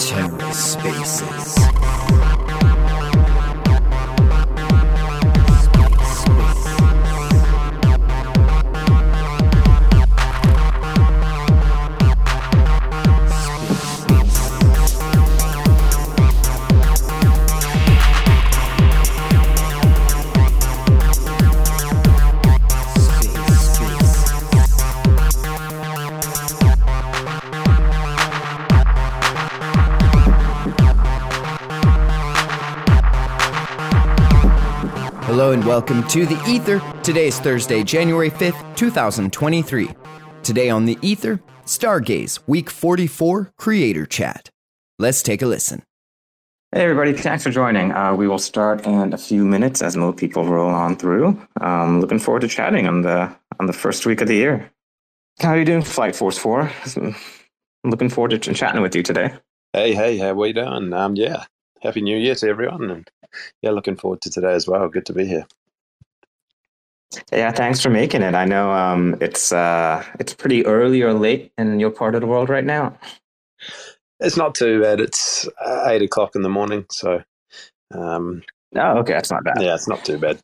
TerraSpaces. Hello and welcome to The Ether. Today is Thursday, January 5th, 2023. Today on The Ether, Stargaze, Week 44 Creator Chat. Let's take a listen. Hey everybody, thanks for joining. Uh, we will start in a few minutes as more people roll on through. Um, looking forward to chatting on the on the first week of the year. How are you doing, Flight Force Four? I'm looking forward to ch- chatting with you today. Hey, hey, how we doing? Um, yeah, happy New Year to everyone, and yeah, looking forward to today as well. Good to be here. Yeah, thanks for making it. I know um, it's uh, it's pretty early or late in your part of the world right now. It's not too bad. It's uh, eight o'clock in the morning, so um, Oh, okay, that's not bad. yeah, it's not too bad.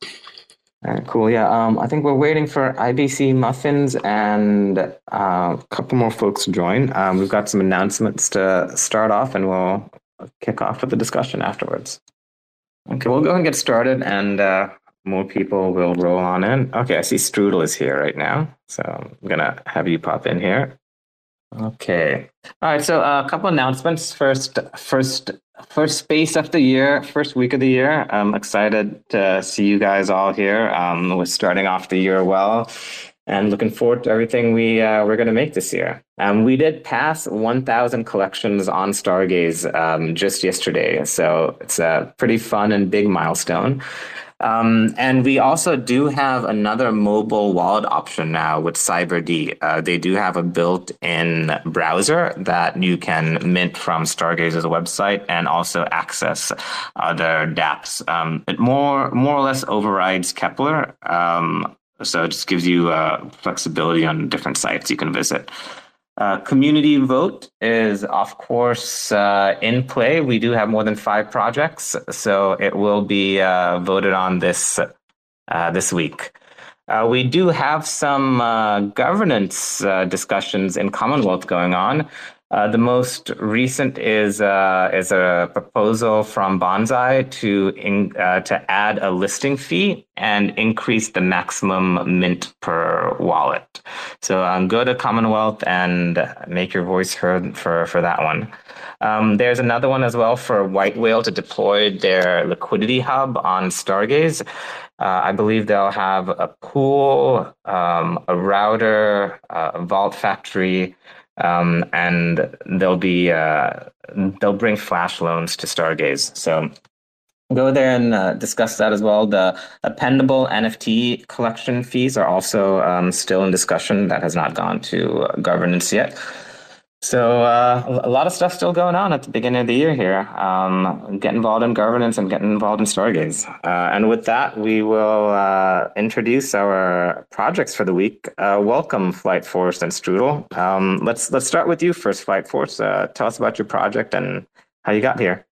All right, cool. Yeah, um, I think we're waiting for IBC Muffins and uh, a couple more folks to join. Um, we've got some announcements to start off, and we'll kick off with the discussion afterwards. Okay, we'll go and get started, and uh, more people will roll on in. Okay, I see Strudel is here right now, so I'm gonna have you pop in here. Okay. All right. So uh, a couple announcements. First, first, first space of the year, first week of the year. I'm excited to see you guys all here. Um, we're starting off the year well, and looking forward to everything we uh, we're going to make this year. Um, we did pass 1,000 collections on Stargaze um, just yesterday, so it's a pretty fun and big milestone. Um, and we also do have another mobile wallet option now with CyberD. Uh, they do have a built-in browser that you can mint from Stargaze's website and also access other dApps. Um, it more more or less overrides Keplr, um, so it just gives you uh, flexibility on different sites you can visit. Uh, community vote is, of course, uh, in play. We do have more than five projects, so it will be uh, voted on this uh, this week. Uh, we do have some governance discussions in Commonwealth going on. Uh, the most recent is uh, is a proposal from Bonsai to in, uh, to add a listing fee and increase the maximum mint per wallet. So um, go to Commonwealth and make your voice heard for for that one. Um, there's another one as well for White Whale to deploy their liquidity hub on Stargaze. Uh, I believe they'll have a pool, um, a router, uh, a vault factory, um, and they'll be uh, they'll bring flash loans to Stargaze. So go there and uh, discuss that as well. The appendable NFT collection fees are also um, still in discussion. That has not gone to uh, governance yet. So uh, a lot of stuff still going on at the beginning of the year here. Um, get involved in governance and getting involved in Stargaze. Uh, and with that, we will uh, introduce our projects for the week. Uh, welcome, Flight Force and Strudel. Um, let's let's start with you first, Flight Force. Uh, tell us about your project and how you got here.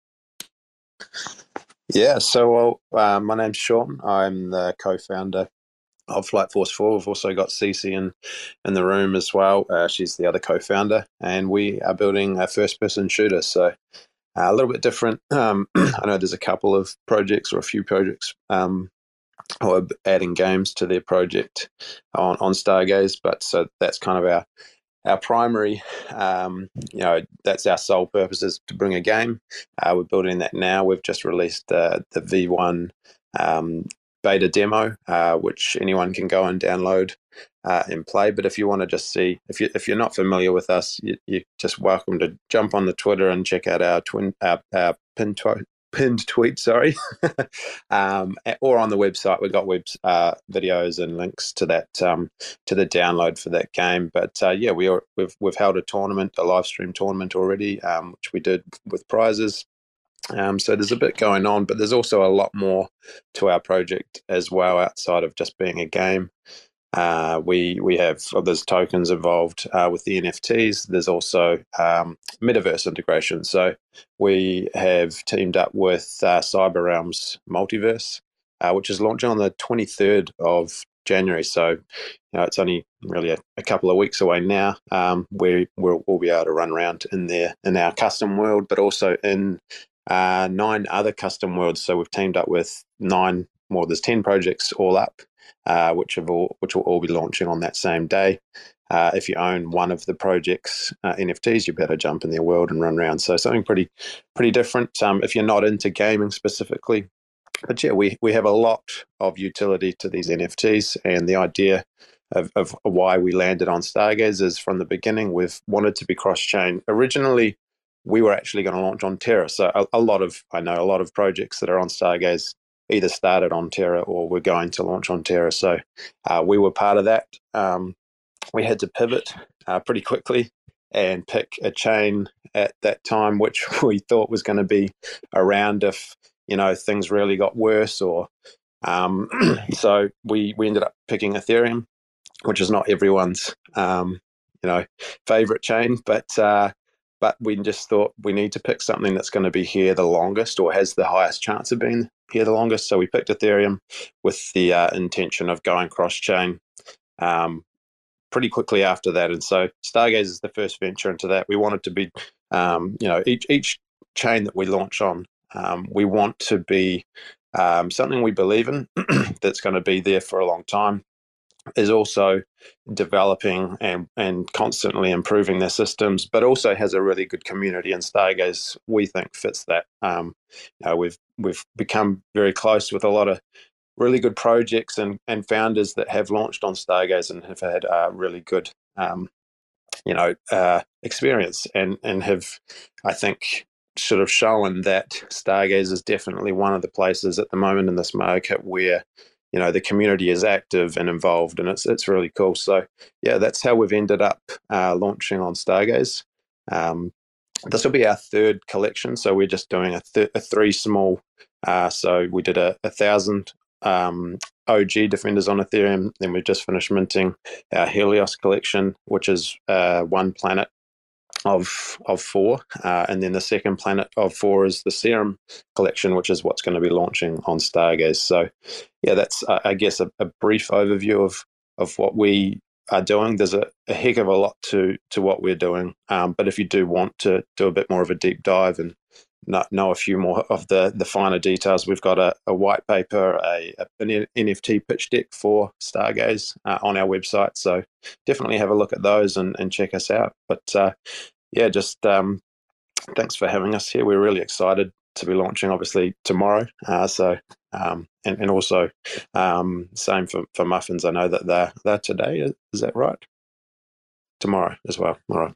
Yeah, so uh, my name's Sean. I'm the co-founder of Flight Force Four. We've also got Cece in in the room as well. Uh, she's the other co-founder, and we are building a first-person shooter. So uh, a little bit different. Um, I know there's a couple of projects or a few projects um, are adding games to their project on on Stargaze, but so that's kind of our our primary, um, you know, that's our sole purpose is to bring a game. Uh, we're building that now. We've just released uh, the V1 um, beta demo, uh, which anyone can go and download uh, and play. But if you want to just see, if you if you're not familiar with us, you, you're just welcome to jump on the Twitter and check out our twin our, our pin tw- pinned tweet. Sorry, um, or on the website, we've got web uh, videos and links to that um, to the download for that game. But uh, yeah, we are, we've we've held a tournament, a live stream tournament already, um, which we did with prizes. Um, so there's a bit going on, but there's also a lot more to our project as well outside of just being a game. Uh, we we have well, there's tokens involved uh, with the NFTs. There's also um, metaverse integration. So we have teamed up with uh, Cyber Realms Multiverse, uh, which is launching on the 23rd of January. So you know, it's only really a, a, couple of weeks away now. Um, we we'll, we'll, be able to run around in there in our custom world, but also in uh, nine other custom worlds. So we've teamed up with nine more. There's ten projects all up, uh, which have all which will all be launching on that same day. Uh, if you own one of the projects uh, NFTs, you better jump in their world and run around. So something pretty pretty different. Um, if you're not into gaming specifically, but yeah, we we have a lot of utility to these NFTs, and the idea of, of why we landed on Stargaze is from the beginning we've wanted to be cross chain. Originally, we were actually going to launch on Terra. So a, a, lot of I know a lot of projects that are on Stargaze either started on Terra or were going to launch on Terra. So uh, we were part of that. Um, we had to pivot uh, pretty quickly and pick a chain at that time, which we thought was going to be around if you know things really got worse or um, so we we ended up picking Ethereum, which is not everyone's um, you know favorite chain, but uh, but we just thought we need to pick something that's going to be here the longest or has the highest chance of being here the longest. So we picked Ethereum with the uh, intention of going cross chain um, pretty quickly after that. And so Stargaze is the first venture into that. We wanted to be, um, you know, each each chain that we launch on, um, we want to be um, something we believe in that's going to be there for a long time is also developing and, and constantly improving their systems, but also has a really good community. And Stargaze, we think, fits that. Um, you know, we've we've become very close with a lot of really good projects and, and founders that have launched on Stargaze and have had a really good, um, you know, uh, experience and and have, I think, sort of shown that Stargaze is definitely one of the places at the moment in this market where you know the community is active and involved, and it's it's really cool. So yeah, that's how we've ended up uh, launching on Stargaze. Um, this will be our third collection, so we're just doing a, th- a three small. Uh, so we did a, a thousand um, OG defenders on Ethereum. Then we've just finished minting our Helios collection, which is uh, one planet of of four, uh, and then the second planet of four is the Serum collection, which is what's going to be launching on Stargaze. So, yeah, that's uh, I guess a, a, brief overview of of what we are doing. There's a, a heck of a lot to to what we're doing, um, but if you do want to do a bit more of a deep dive and know a few more of the the finer details. We've got a, a white paper, a, an NFT pitch deck for Stargaze uh, on our website. So definitely have a look at those and, and check us out. But uh, yeah, just um, thanks for having us here. We're really excited to be launching, obviously tomorrow. Uh, so um, and, and also um, same for, for muffins. I know that they're they're today. Is that right? Tomorrow as well. All right.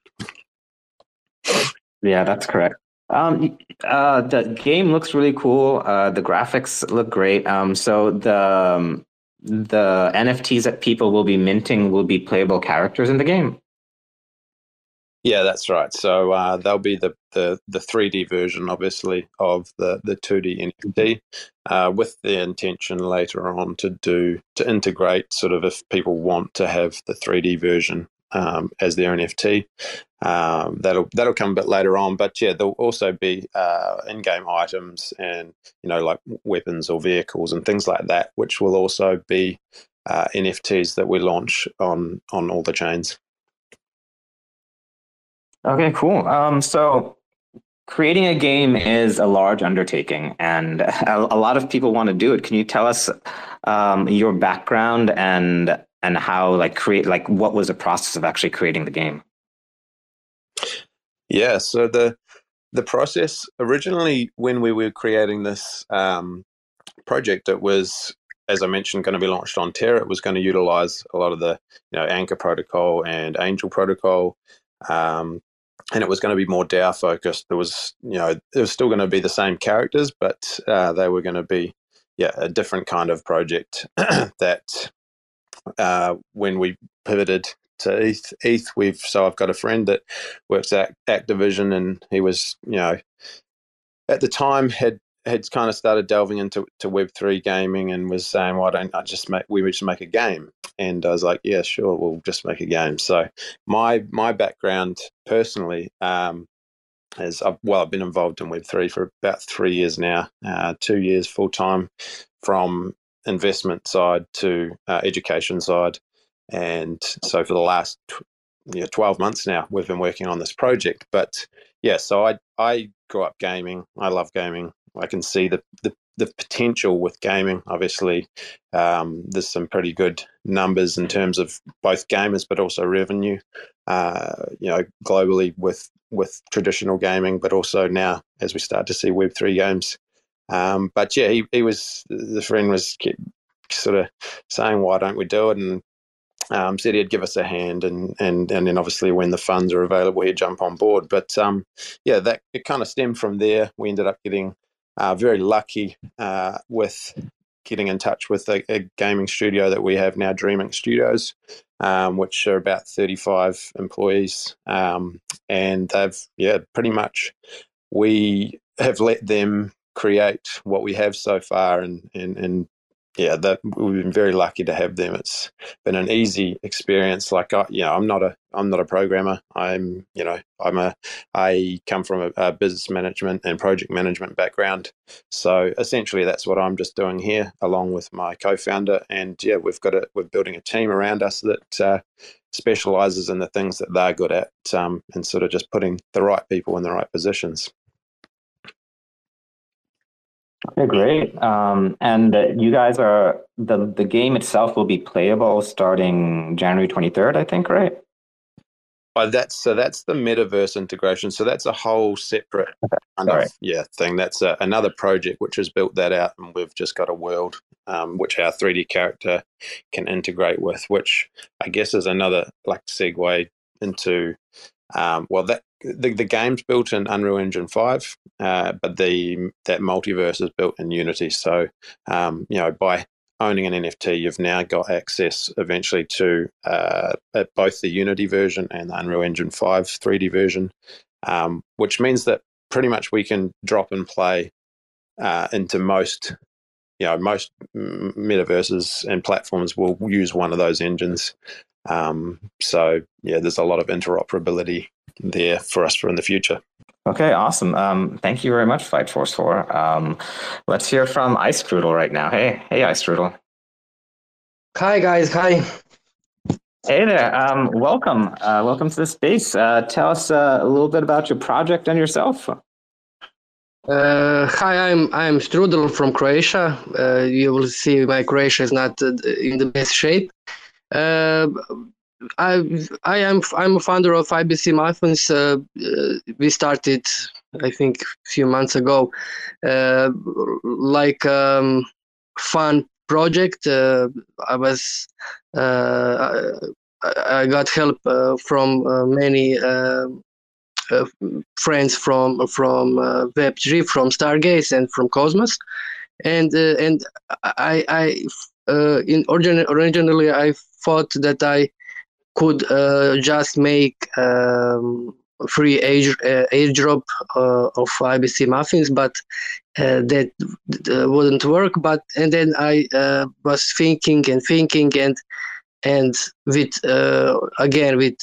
Yeah, that's correct. Um, uh, the game looks really cool. Uh, the graphics look great. Um, so the um, the NFTs that people will be minting will be playable characters in the game. Yeah, that's right. So uh, they'll be the, the the 3D version, obviously, of the the 2D NFT, uh, with the intention later on to do to integrate sort of if people want to have the 3D version um, as their NFT. Um, that'll that'll come a bit later on, but yeah, there'll also be uh, in-game items and you know like weapons or vehicles and things like that, which will also be uh, NFTs that we launch on on all the chains. Okay, cool. Um, so creating a game is a large undertaking, and a, a lot of people want to do it. Can you tell us um, your background and and how like create like what was the process of actually creating the game? Yeah, so the the process originally when we were creating this um, project, it was as I mentioned going to be launched on Terra. It was going to utilize a lot of the you know Anchor protocol and Angel protocol. Um, and it was going to be more DAO focused. There was, you know, it was still going to be the same characters, but uh, they were going to be, yeah, a different kind of project that uh, when we pivoted to ETH, ETH, we've so I've got a friend that works at Activision, and he was, you know, at the time had had kind of started delving into to Web three gaming and was saying, "Why don't I just make we just make a game?" And I was like, "Yeah, sure, we'll just make a game." So my my background personally um, is I've, well, I've been involved in Web three for about three years now, uh, two years full time from investment side to uh, education side, and so for the last 12 months now we've been working on this project but yeah so i i grew up gaming. I love gaming. I can see the the, the potential with gaming. Obviously um, there's some pretty good numbers in terms of both gamers but also revenue. Uh, you know globally with with traditional gaming but also now as we start to see web3 games. Um, but yeah he, he was the friend was sort of saying why don't we do it? And um, said he'd give us a hand, and and and then obviously when the funds are available, he'd jump on board. But um, yeah, that it kind of stemmed from there. We ended up getting uh, very lucky uh, with getting in touch with a, a, gaming studio that we have now, Dreaming Studios, um, which are about 35 employees, um, and they've yeah pretty much we have let them create what we have so far and and, and yeah, that we've been very lucky to have them. It's been an easy experience. Like I, you know, I'm not a I'm not a programmer. I'm you know I'm a I come from a, a business management and project management background. So essentially, that's what I'm just doing here, along with my co-founder. And yeah, we've got a we're building a team around us that uh, specializes in the things that they're good at, um, and sort of just putting the right people in the right positions. Okay, great. Um, and uh, you guys are the the game itself will be playable starting January twenty third, I think, right? Oh, that's so that's the metaverse integration. So that's a whole separate kind of yeah thing. That's a, another project which has built that out, and we've just got a world um, which our three D character can integrate with, which I guess is another like segue into um, well that the, the game's built in Unreal Engine five, uh, but the that multiverse is built in Unity. So um, you know by owning an NFT, you've now got access eventually to uh, both the Unity version and the Unreal Engine five 3D version, um, which means that pretty much we can drop and play uh, into most you know most metaverses and platforms will use one of those engines um, so yeah there's a lot of interoperability there for us for in the future. Okay, awesome. Um, thank you very much, Flight Force Four. Um, let's hear from Ice Strudel right now. Hey, hey, iStrudel. Hi, guys. Hi. Hey there. Um, welcome. Uh, welcome to the space. Uh, tell us uh, a little bit about your project and yourself. Uh, hi, I'm I'm Strudel from Croatia. Uh, you will see my Croatia is not uh, in the best shape. I I am I'm a founder of IBC Muffins. Uh, uh, we started, I think, a few months ago, uh, like um, fun project. Uh, I was uh, I, I, got help uh, from many friends from from Web3, from Stargaze, and from Cosmos, and and I I in origin, originally I thought that I could uh, just make um, free age uh, airdrop uh, of IBC muffins, but uh, that uh, wouldn't work. But and then I uh, was thinking and thinking and and with again with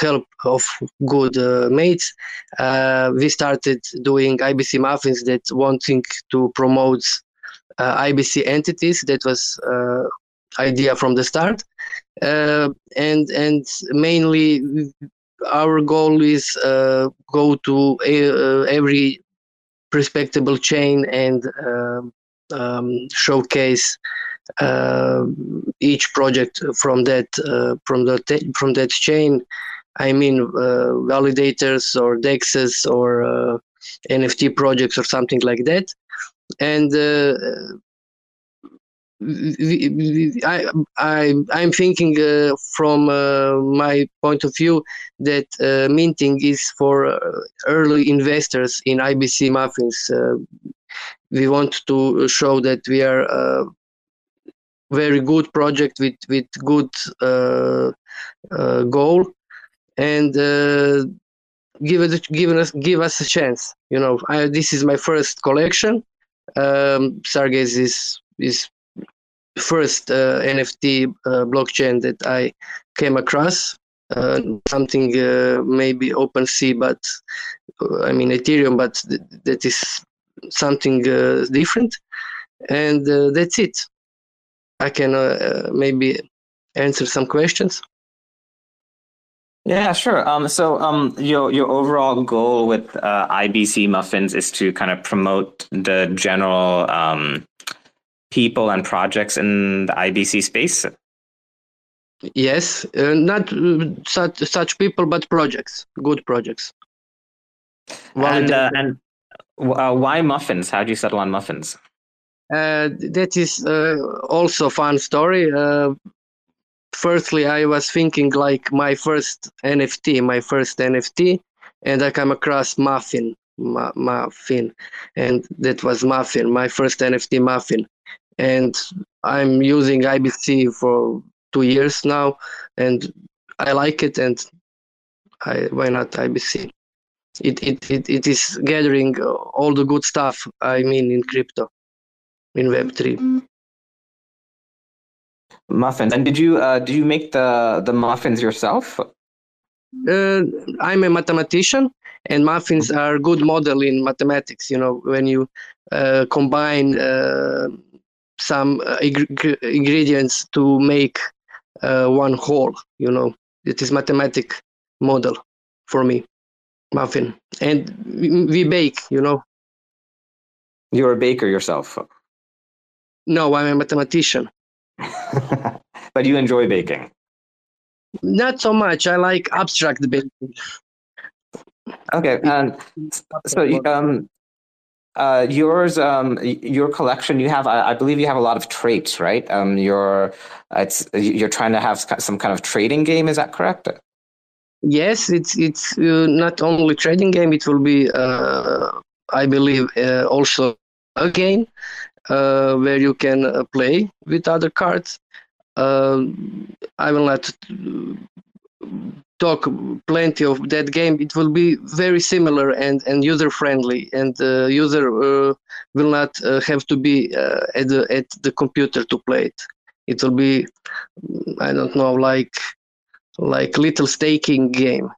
help of good mates, we started doing IBC muffins that wanting to promote IBC entities. That was idea from the start uh, and and mainly our goal is uh, go to a, uh, every respectable chain and um, um, showcase uh, each project from that uh, from the from that chain. I mean uh, validators or dexes or NFT projects or something like that, and I, I, I'm thinking uh, from uh, my point of view that uh, minting is for uh, early investors in IBC muffins. Uh, we want to show that we are a very good project with with good uh, goal, and give it give us give us a chance. You know, I, this is my first collection. Um, Stargaze is is first uh, NFT uh, blockchain that I came across. Uh, something uh, maybe OpenSea, but uh, I mean Ethereum, but th- that is something uh, different, and that's it. I can maybe answer some questions. Yeah, sure. Um, so um, your your overall goal with uh, IBC Muffins is to kind of promote the general um, people and projects in the IBC space. Yes, uh, not uh, such such people, but projects, good projects. And uh, and uh, why muffins? How do you settle on muffins? Uh, that is also a fun story firstly i was thinking like my first nft my first nft and i come across muffin ma- muffin and that was muffin my first nft muffin. And i'm using ibc for two years now and i like it and I, why not ibc it, it, it, it is gathering all the good stuff i mean in crypto in web3 muffins. And did you uh, did you make the the muffins yourself? Uh, I'm a mathematician, and muffins are good model in mathematics. You know, when you uh, combine uh, some uh, ing- ingredients to make uh, one whole. You know, it is mathematic model for me, muffin, and we bake. You know. You're a baker yourself. No, I'm a mathematician. but you enjoy baking? Not so much. I like abstract baking. Okay, and so um, uh, yours, um, your collection, you have, I, I, believe, you have a lot of traits, right? Um, you're, it's, you're trying to have some kind of trading game. Is that correct? Yes, it's it's uh, not only trading game. It will be, uh, I believe, uh, also a game uh, where you can uh, play with other cards. Um, I will not talk plenty of that game. It will be very similar and, and user friendly, and the user uh, will not uh, have to be uh, at the at the computer to play it. It will be, I don't know, like like little staking game.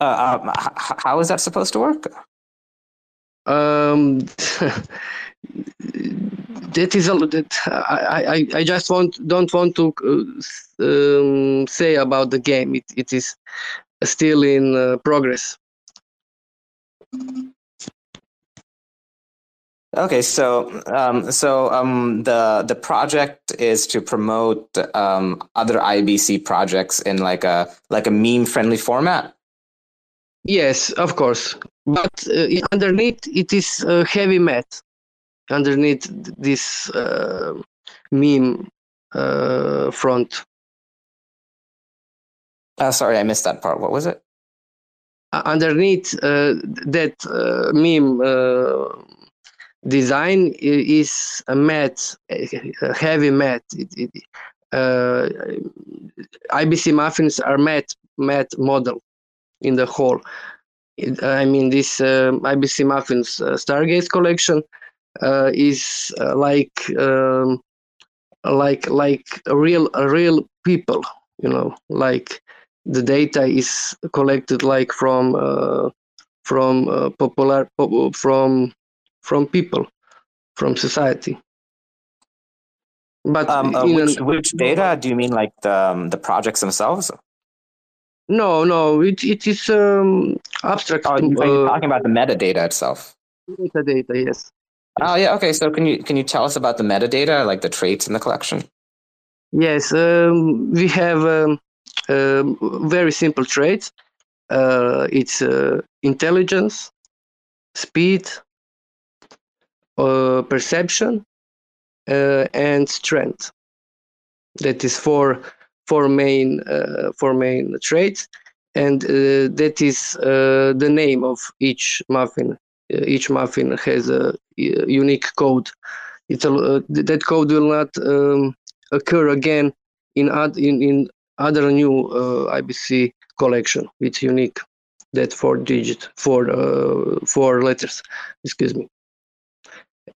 Uh, um, how is that supposed to work? Um, that is a that I, I, I just want don't want to uh, um, say about the game. It it is still in uh, progress. Okay, so um, so um, the the project is to promote um, other IBC projects in like a like a meme friendly format. Yes, of course. But uh, underneath it is a heavy math. Underneath this uh, meme uh, front. Uh, sorry, I missed that part. What was it? Uh, underneath uh, that uh, meme design is a matte, a heavy mat. It, it, IBC muffins are mat matte model in the whole. It, I mean, this uh, IBC Muffins uh, Stargaze collection uh, is uh, like um, like like real real people. You know, like the data is collected like from uh, from uh, popular from from people from society. But um, which, which data do you mean? Like the um, the projects themselves? No, no, it, it is um, abstract. Oh, you're uh, talking about the metadata itself. Metadata, yes. Oh yeah, okay. So can you can you tell us about the metadata, like the traits in the collection? Yes, um, we have um, um, very simple traits. Uh, it's uh, intelligence, speed, uh, perception, uh, and strength. That is for four main uh, four main traits, and uh, that is uh, the name of each muffin. each muffin has a, unique code. It's a, that code will not um, occur again in, in in other new IBC collection. It's unique. That four digit, four uh, four letters. Excuse me.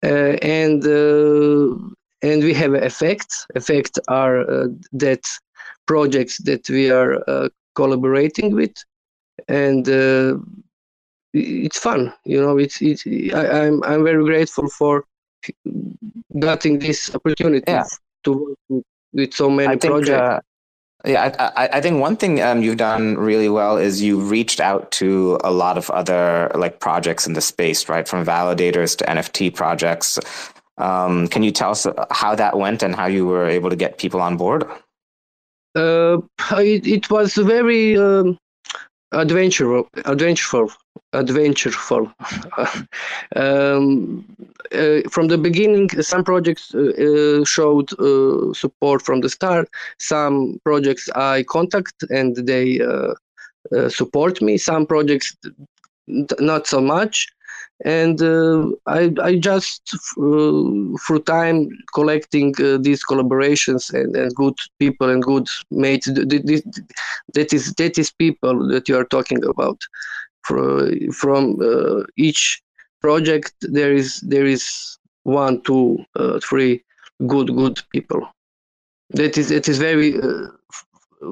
Uh, and uh, and we have effects. Effects are that projects that we are collaborating with, and it's fun. You know, it's it's. I, I'm I'm very grateful for getting this opportunity yeah. to work with so many think, projects. Uh, yeah, I, I, think one thing um, you've done really well is you've reached out to a lot of other like projects in the space, right? From validators to NFT projects. Um, can you tell us how that went and how you were able to get people on board? Uh, it, it was very um, adventure, adventureful, adventureful. um, uh, from the beginning, some projects uh, uh, showed uh, support from the start. Some projects I contact and they uh, support me. Some projects not so much and uh, I, I just uh, through time collecting uh, these collaborations and, and good people and good mates that is that is people that you are talking about. From, from uh, each project there is there is one two uh, three good good people. That is it is very uh,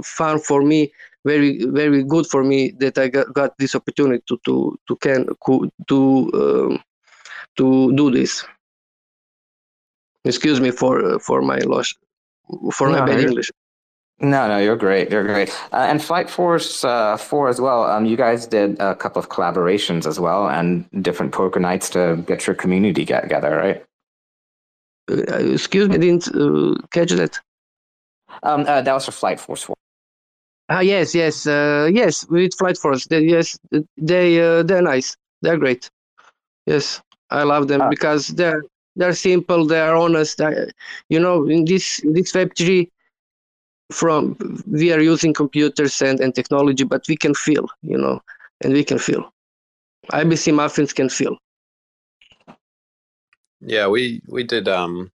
fun for me very very good for me that I got, got this opportunity to to to can to um, to do this. Excuse me for for my loss for no, my bad English. No, no, you're great. You're great. Uh, and Flight Force uh, 4 as well. Um, you guys did a couple of collaborations as well and different poker nights to get your community get together, right? Uh, excuse me, I didn't uh, catch that. Um, uh, that was for Flight Force 4. Ah, yes, yes, uh, yes. With Flight Force, they, yes, they uh, they're nice. They're great. Yes, I love them ah. because they're they're simple. They're honest. I, you know, in this in this Web three, from we are using computers and, and technology, but we can feel. You know, and we can feel. IBC muffins can feel. Yeah, we we did um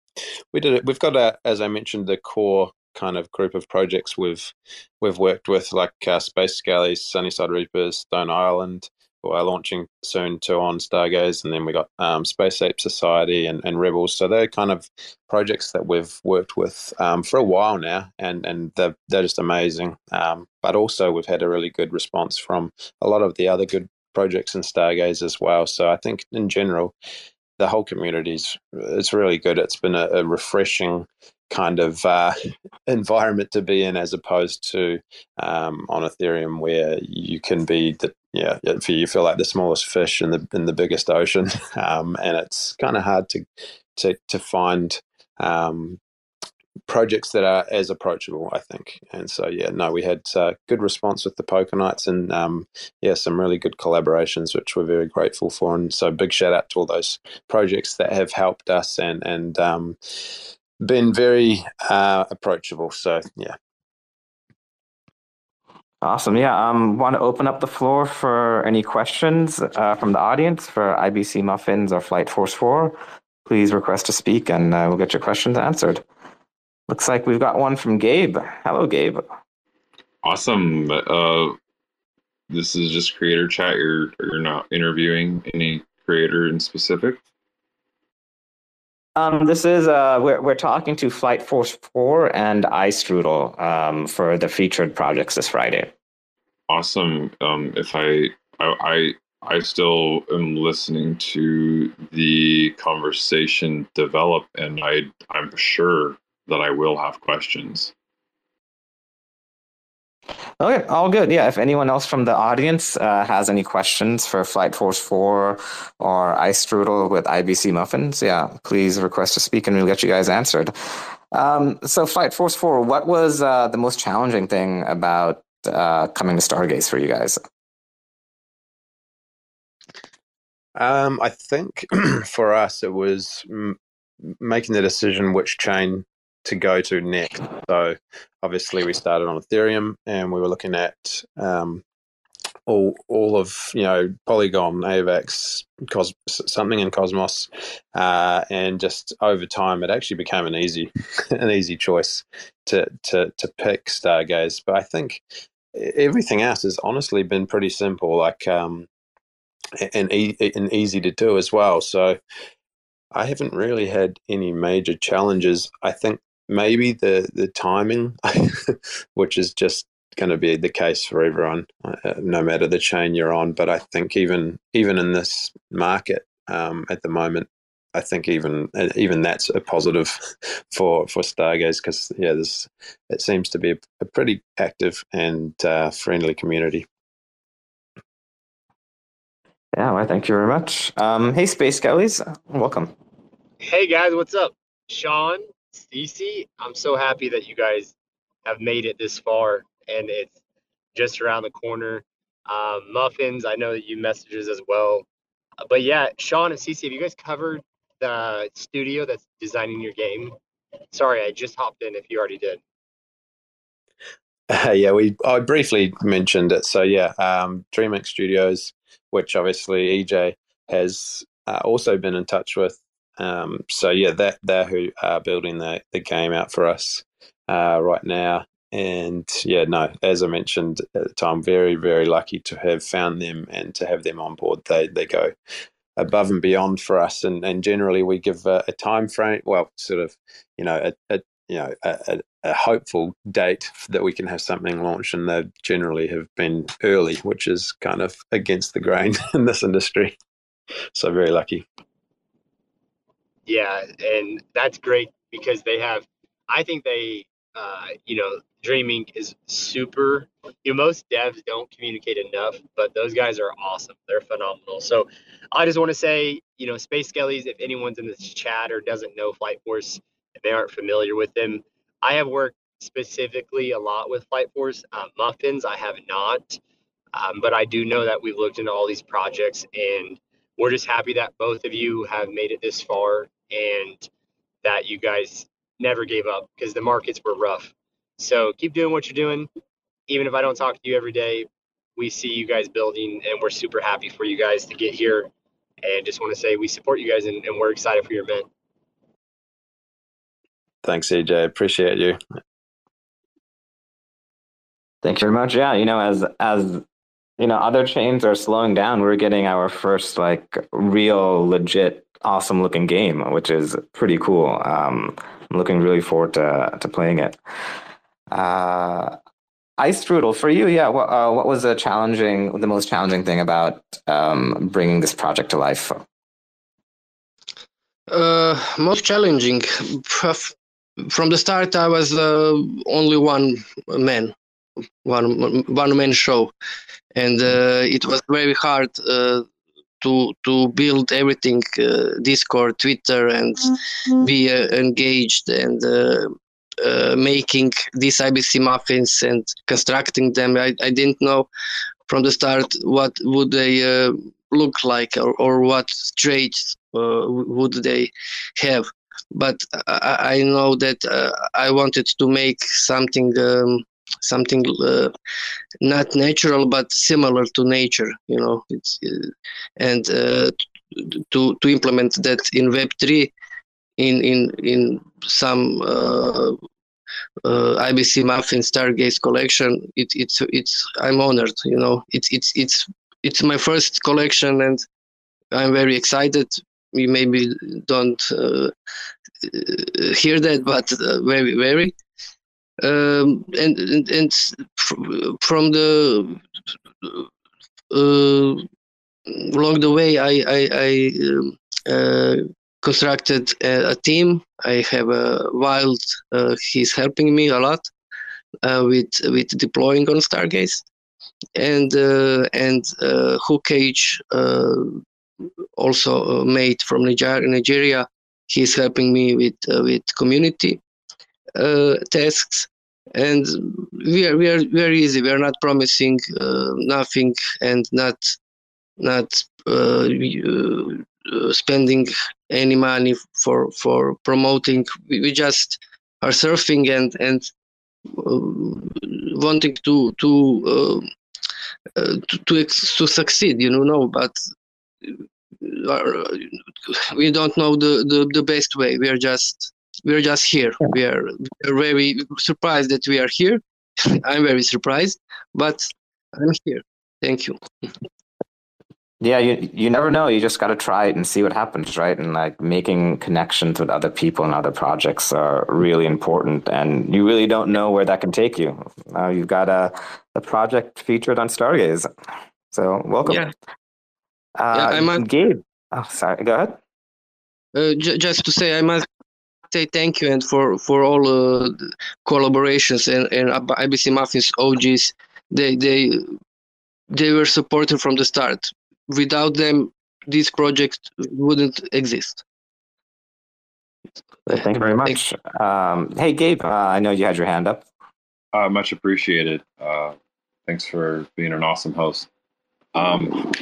we did it. We've got a as I mentioned the core kind of group of projects we've we've worked with, like uh, Space Skellies, Sunnyside Reapers, Stone Island, who are launching soon to on Stargaze, and then we got um, Space Ape Society and, and Rebels. So they're kind of projects that we've worked with um, for a while now, and and they're they're just amazing. Um, but also we've had a really good response from a lot of the other good projects in Stargaze as well. So I think in general, the whole community's it's really good. It's been a, a refreshing kind of uh, environment to be in as opposed to um, on Ethereum where you can be the yeah you feel like the smallest fish in the in the biggest ocean um, and it's kind of hard to to to find um, projects that are as approachable I think. And so yeah no we had uh, good response with the poker nights and um, yeah some really good collaborations which we're very grateful for. And so big shout out to all those projects that have helped us and and um, been very uh, approachable. So yeah. Awesome. Yeah. Um, want to open up the floor for any questions uh, from the audience for IBC Muffins or Flight Force 4. Please request to speak and uh, we'll get your questions answered. Looks like we've got one from Gabe. Hello, Gabe. Awesome. Uh, this is just creator chat. You're, you're not interviewing any creator in specific? Um, this is uh, we're we're talking to Flight Force Four and iStrudel um, for the featured projects this Friday. Awesome. Um, if I, I I I still am listening to the conversation develop, and I I'm sure that I will have questions. Okay, all good. Yeah, if anyone else from the audience uh, has any questions for Flight Force 4 or iStrudel with IBC Muffins, yeah, please request to speak and we'll get you guys answered. Um, so, Flight Force 4, what was uh, the most challenging thing about uh, coming to Stargaze for you guys? Um, I think for us, it was m- making the decision which chain to go to next. So obviously we started on Ethereum and we were looking at um, all all of you know Polygon, AVAX, Cos- something in Cosmos, uh, and just over time it actually became an easy an easy choice to to to pick Stargaze. But I think everything else has honestly been pretty simple, like um, and e- and easy to do as well. So I haven't really had any major challenges. I think maybe the the timing, which is just going to be the case for everyone, uh, no matter the chain you're on. But I think even even in this market um, at the moment, I think even even that's a positive for for Stargaze because yeah, this it seems to be a, a pretty active and uh, friendly community. Yeah, well, thank you very much. Um, hey, Space Skellies, welcome. Hey guys, what's up? Sean, Cece, I'm so happy that you guys have made it this far and it's just around the corner. Um, muffins, I know that you messages as well. Uh, but yeah, Sean and Cece, have you guys covered the studio that's designing your game? Sorry, I just hopped in if you already did. Uh, yeah, we I briefly mentioned it. So yeah, um, DreamX Studios, which obviously EJ has uh, also been in touch with. Um, so yeah, that they're who are building the the game out for us uh, right now. And yeah, no, as I mentioned at the time, very, very lucky to have found them and to have them on board. They they go above and beyond for us, and, and generally we give a, a time frame. Well, sort of, you know, a, a you know a, a, hopeful date that we can have something launched, and they generally have been early, which is kind of against the grain in this industry. So very lucky. Yeah, and that's great because they have. I think they uh, you know, dreaming is super. You know, most devs don't communicate enough, but those guys are awesome. They're phenomenal. So I just want to say, you know, Space Skellies, if anyone's in this chat or doesn't know Flight Force, if they aren't familiar with them, I have worked specifically a lot with Flight Force. Uh, Muffins, I have not. Um, but I do know that we've looked into all these projects and we're just happy that both of you have made it this far and that you guys never gave up because the markets were rough. So keep doing what you're doing. Even if I don't talk to you every day, we see you guys building and we're super happy for you guys to get here. And just want to say we support you guys and, and we're excited for your event. Thanks, EJ. Appreciate you. Thank you very much. Yeah, you know, as as you know, other chains are slowing down. We're getting our first like real, legit, awesome looking game, which is pretty cool. Um, I'm looking really forward to to playing it. Uh, iStrudel, for you, yeah. What, uh, what was the challenging, the most challenging thing about um, bringing this project to life? Uh, most challenging. From the start, I was uh, only one man, one one man show, and uh, it was very hard uh, to to build everything uh, discord twitter and mm-hmm. be uh, engaged and uh, uh making these ibc muffins and constructing them I, I didn't know from the start what would they uh, look like or, or what traits uh, would they have but I, I know that I wanted to make something um, something uh, not natural but similar to nature you know it's uh, and uh, to to implement that in web 3 in in in some uh, uh, ibc muffin stargaze collection it, it's it's i'm honored you know it's it's it's it's my first collection and i'm very excited. You maybe don't uh, hear that but very very um, and, and, and from the uh, along the way, I I, I um, uh, constructed a, a, team. I have a wild. Uh, he's helping me a lot uh, with with deploying on Stargaze, and uh, and uh, Hookage uh, also made from Nigeria. He's helping me with with community tasks and we are we are very easy we are not promising uh, nothing and not not uh, uh, spending any money for for promoting we, we just are surfing and and uh, wanting to to uh, to to, to succeed. You know, no, but we don't know the, the, the best way. We are just we are just here. Yeah. We are, we are very surprised that we are here. I'm very surprised, but I'm here. Thank you. Yeah, you you never know. You just got to try it and see what happens, right? And like making connections with other people and other projects are really important. And you really don't know where that can take you. Uh, you've got a a project featured on Stargaze, so welcome. Yeah. Uh, yeah, I must, Gabe. Oh, sorry. Go ahead. Uh, j- just to say, I must say thank you and for for all uh, collaborations and and IBC Muffins OGs. They they they were supported from the start without them, this project wouldn't exist. Well, thank you very much. Um, hey, Gabe, uh, I know you had your hand up. Uh, much appreciated. Uh, thanks for being an awesome host. Um,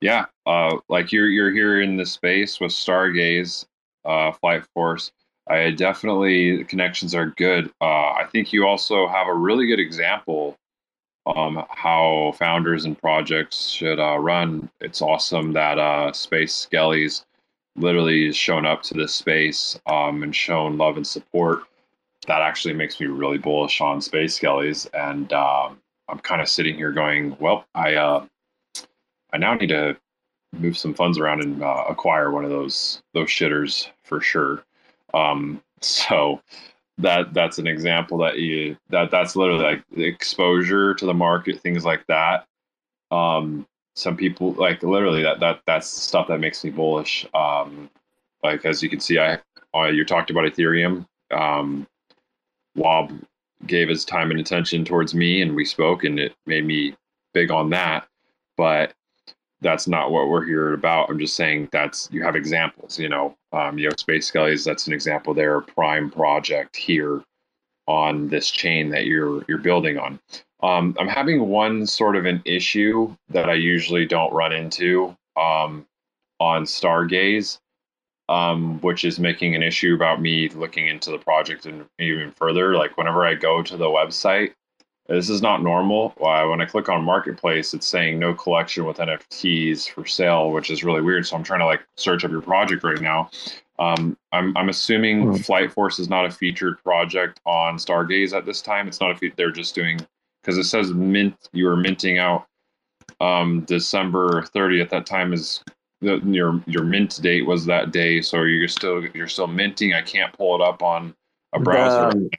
yeah, uh, like you're you're here in the space with Stargaze, uh, Flight Force. I definitely connections are good. Uh, I think you also have a really good example um, how founders and projects should uh, run. It's awesome that uh, Space Skellies literally has shown up to this space um, and shown love and support. That actually makes me really bullish on Space Skellies, and um, I'm kind of sitting here going, "Well, I uh, I now need to move some funds around and uh, acquire one of those those shitters for sure." Um, so that that's an example that you that that's literally like exposure to the market things like that. Um some people like literally that that that's stuff that makes me bullish. Um like as you can see i uh, you talked about ethereum. Um wob gave his time and attention towards me and we spoke and it made me big on that. But that's not what we're here about. I'm just saying that's you have examples. You know, um, you know, Space Skellies. That's an example. there. prime project here on this chain that you're you're building on. Um, I'm having one sort of an issue that I usually don't run into um, on Stargaze, um, which is making an issue about me looking into the project and even further. Like whenever I go to the website, this is not normal. when I click on marketplace, it's saying no collection with NFTs for sale, which is really weird. So I'm trying to like search up your project right now. Um, I'm, I'm assuming mm-hmm. Flight Force is not a featured project on Stargaze at this time. It's not a fe- they're just doing because it says mint. You are minting out um, December 30th. That time is the, your your mint date was that day. So you're still you're still minting. I can't pull it up on a browser. The,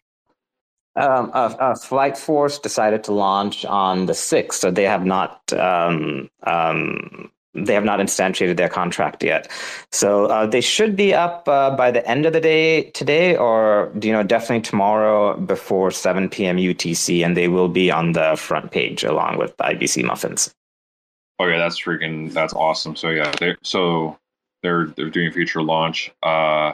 um, uh, uh, Flight Force decided to launch on the sixth, so they have not um, um, they have not instantiated their contract yet. So uh, they should be up uh, by the end of the day today, or you know, definitely tomorrow before seven p.m. UTC, and they will be on the front page along with IBC muffins. Oh yeah, that's freaking that's awesome. So yeah, they're, so they're they're doing a future launch. Uh,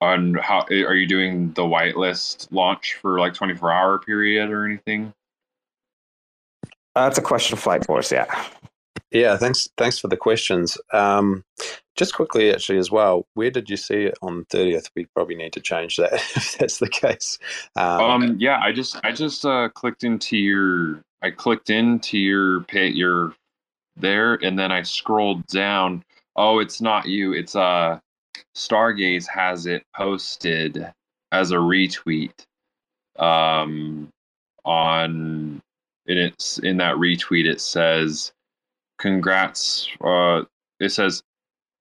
on how are you doing the whitelist launch for like 24 hour period or anything? Uh, that's a question of Flight Force, yeah. Yeah, thanks. Thanks for the questions. Um, just quickly, actually, as well, where did you see it on thirtieth? We probably need to change that if that's the case. Um, um yeah, I just I just uh, clicked into your I clicked into your pay your there, and then I scrolled down. Oh, it's not you. It's uh Stargaze has it posted as a retweet um, on in its in that retweet it says congrats uh, it says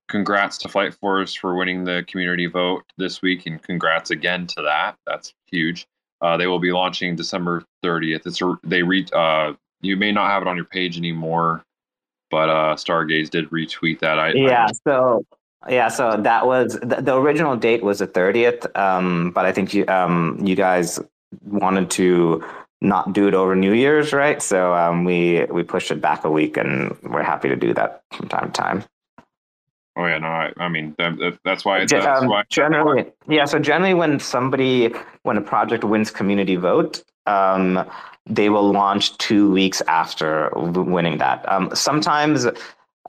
congrats to flight force for winning the community vote this week and congrats again to that. That's huge. Uh, they will be launching december 30th it's a, they re uh, you may not have it on your page anymore but uh stargaze did retweet that. I yeah I, so yeah, so that was the, the original date was the 30th, um, but I think you um, you guys wanted to not do it over New Year's, right? So um, we we pushed it back a week, and we're happy to do that from time to time. Oh yeah, no, I, I mean that, that's why. That's um, why generally, yeah. So generally, when somebody when a project wins community vote, um, they will launch two weeks after winning that. Um, sometimes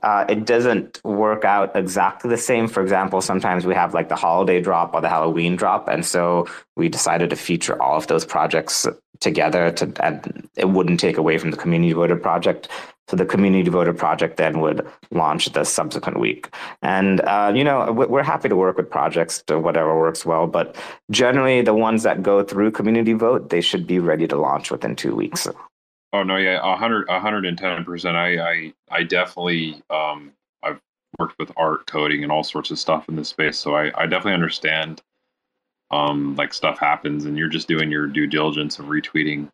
uh, it doesn't work out exactly the same. For example, sometimes we have like the holiday drop or the Halloween drop. And so we decided to feature all of those projects together to and it wouldn't take away from the community voted project so the community voted project then would launch the subsequent week and uh, you know we're happy to work with projects to whatever works well but generally the ones that go through community vote they should be ready to launch within two weeks oh no yeah 100 110% i i, I definitely um i've worked with art coding and all sorts of stuff in this space so i i definitely understand um, like stuff happens and you're just doing your due diligence and retweeting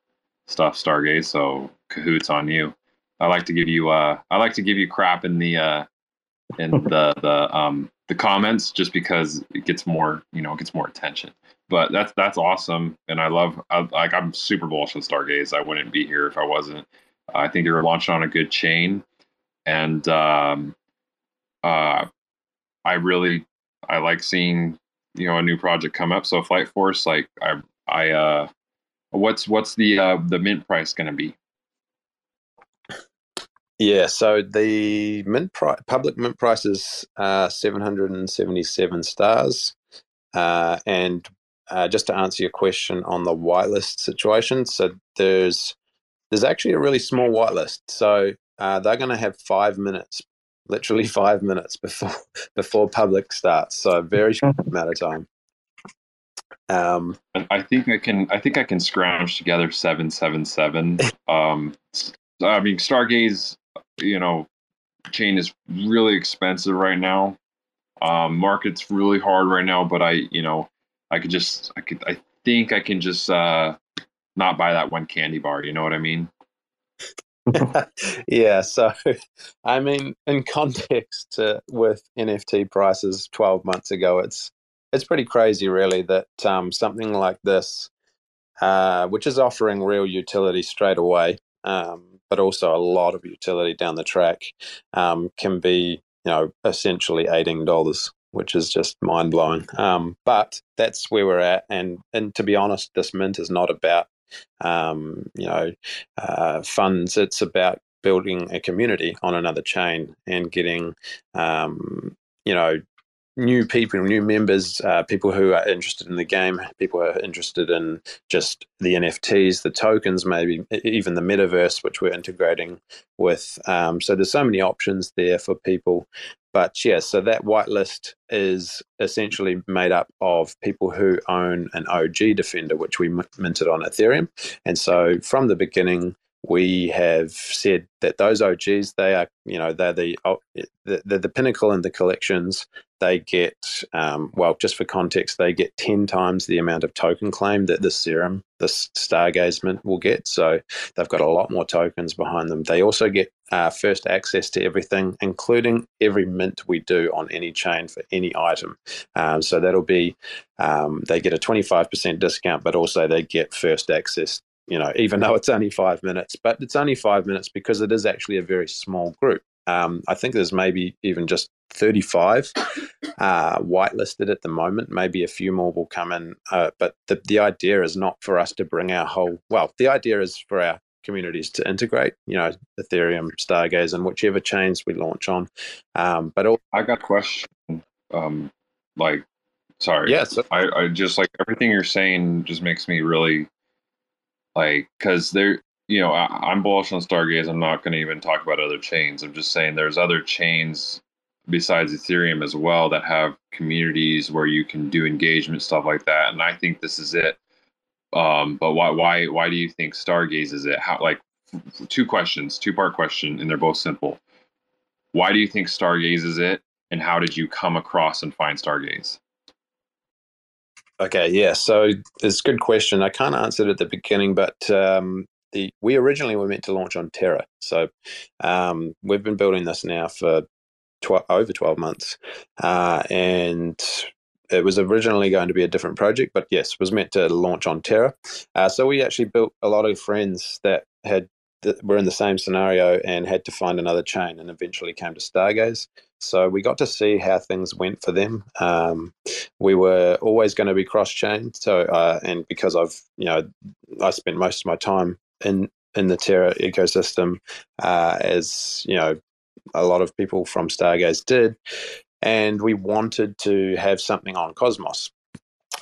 stuff Stargaze. So cahoots on you. I like to give you uh, I like to give you crap in the uh, in the the um, the comments just because it gets more you know it gets more attention. But that's that's awesome, and I love I, like I'm super bullish on Stargaze. I wouldn't be here if I wasn't. I think they're launching on a good chain, and um, uh, I really I like seeing you know a new project come up. So Flight Force, like I I uh, what's what's the uh, the mint price going to be? Yeah, so the mint price, public mint price is uh, 777 stars. Uh, and uh, just to answer your question on the whitelist situation, so there's there's actually a really small whitelist. So uh, they're going to have five minutes literally five minutes before before public starts. So very short amount of time. Um, I think I can. I think I can scrounge together seven seven seven. Um, I mean, Stargaze, you know, chain is really expensive right now. Um, market's really hard right now, but I, you know, I could just, I could, I think I can just uh, not buy that one candy bar. You know what I mean? yeah, so I mean, in context uh, with NFT prices 12 months ago, it's it's pretty crazy, really, that um, something like this, uh, which is offering real utility straight away, um, but also a lot of utility down the track, um, can be you know essentially eighteen dollars, which is just mind blowing. Um, but that's where we're at, and and to be honest, this mint is not about um, you know, uh, funds. It's about building a community on another chain and getting, um, you know, new people, new members, uh, people who are interested in the game, people who are interested in just the NFTs, the tokens, maybe even the metaverse, which we're integrating with. Um, so there's so many options there for people. But yeah, so that whitelist is essentially made up of people who own an OG Defender, which we minted on Ethereum. And so from the beginning, we have said that those OGs, they are, you know, they're the, they're the pinnacle in the collections they get, um, well, just for context, they get 10 times the amount of token claim that the serum, the Stargaze mint, will get. So they've got a lot more tokens behind them. They also get uh, first access to everything, including every mint we do on any chain for any item. Um, so that'll be, um, they get a 25% discount, but also they get first access you know, even though it's only five minutes, but it's only five minutes because it is actually a very small group. Um, I think there's maybe even just 35 uh, whitelisted at the moment. Maybe a few more will come in. Uh, but the, the idea is not for us to bring our whole, well, the idea is for our communities to integrate, you know, Ethereum, Stargaze, and whichever chains we launch on. Um, but all- I got a question. Um, like, sorry. Yes. I, I just like everything you're saying just makes me really like, because there, you know, I, am bullish on Stargaze. I'm not going to even talk about other chains. I'm just saying there's other chains besides Ethereum as well that have communities where you can do engagement stuff like that. And I think this is it. Um, but why why why do you think Stargaze is it? How like two questions, two part question, and they're both simple. Why do you think Stargaze is it? And how did you come across and find Stargaze? Okay, yeah. So it's a good question. I can't answer it at the beginning, but um, the we originally were meant to launch on Terra. So um, we've been building this now for tw- over 12 months. Uh, and it was originally going to be a different project, but yes, was meant to launch on Terra. Uh, so we actually built a lot of friends that had that were in the same scenario and had to find another chain, and eventually came to Stargaze. So we got to see how things went for them. Um, we were always going to be cross chain, so uh, and because I've you know I spent most of my time in in the Terra ecosystem uh, as you know a lot of people from Stargaze did. And we wanted to have something on Cosmos.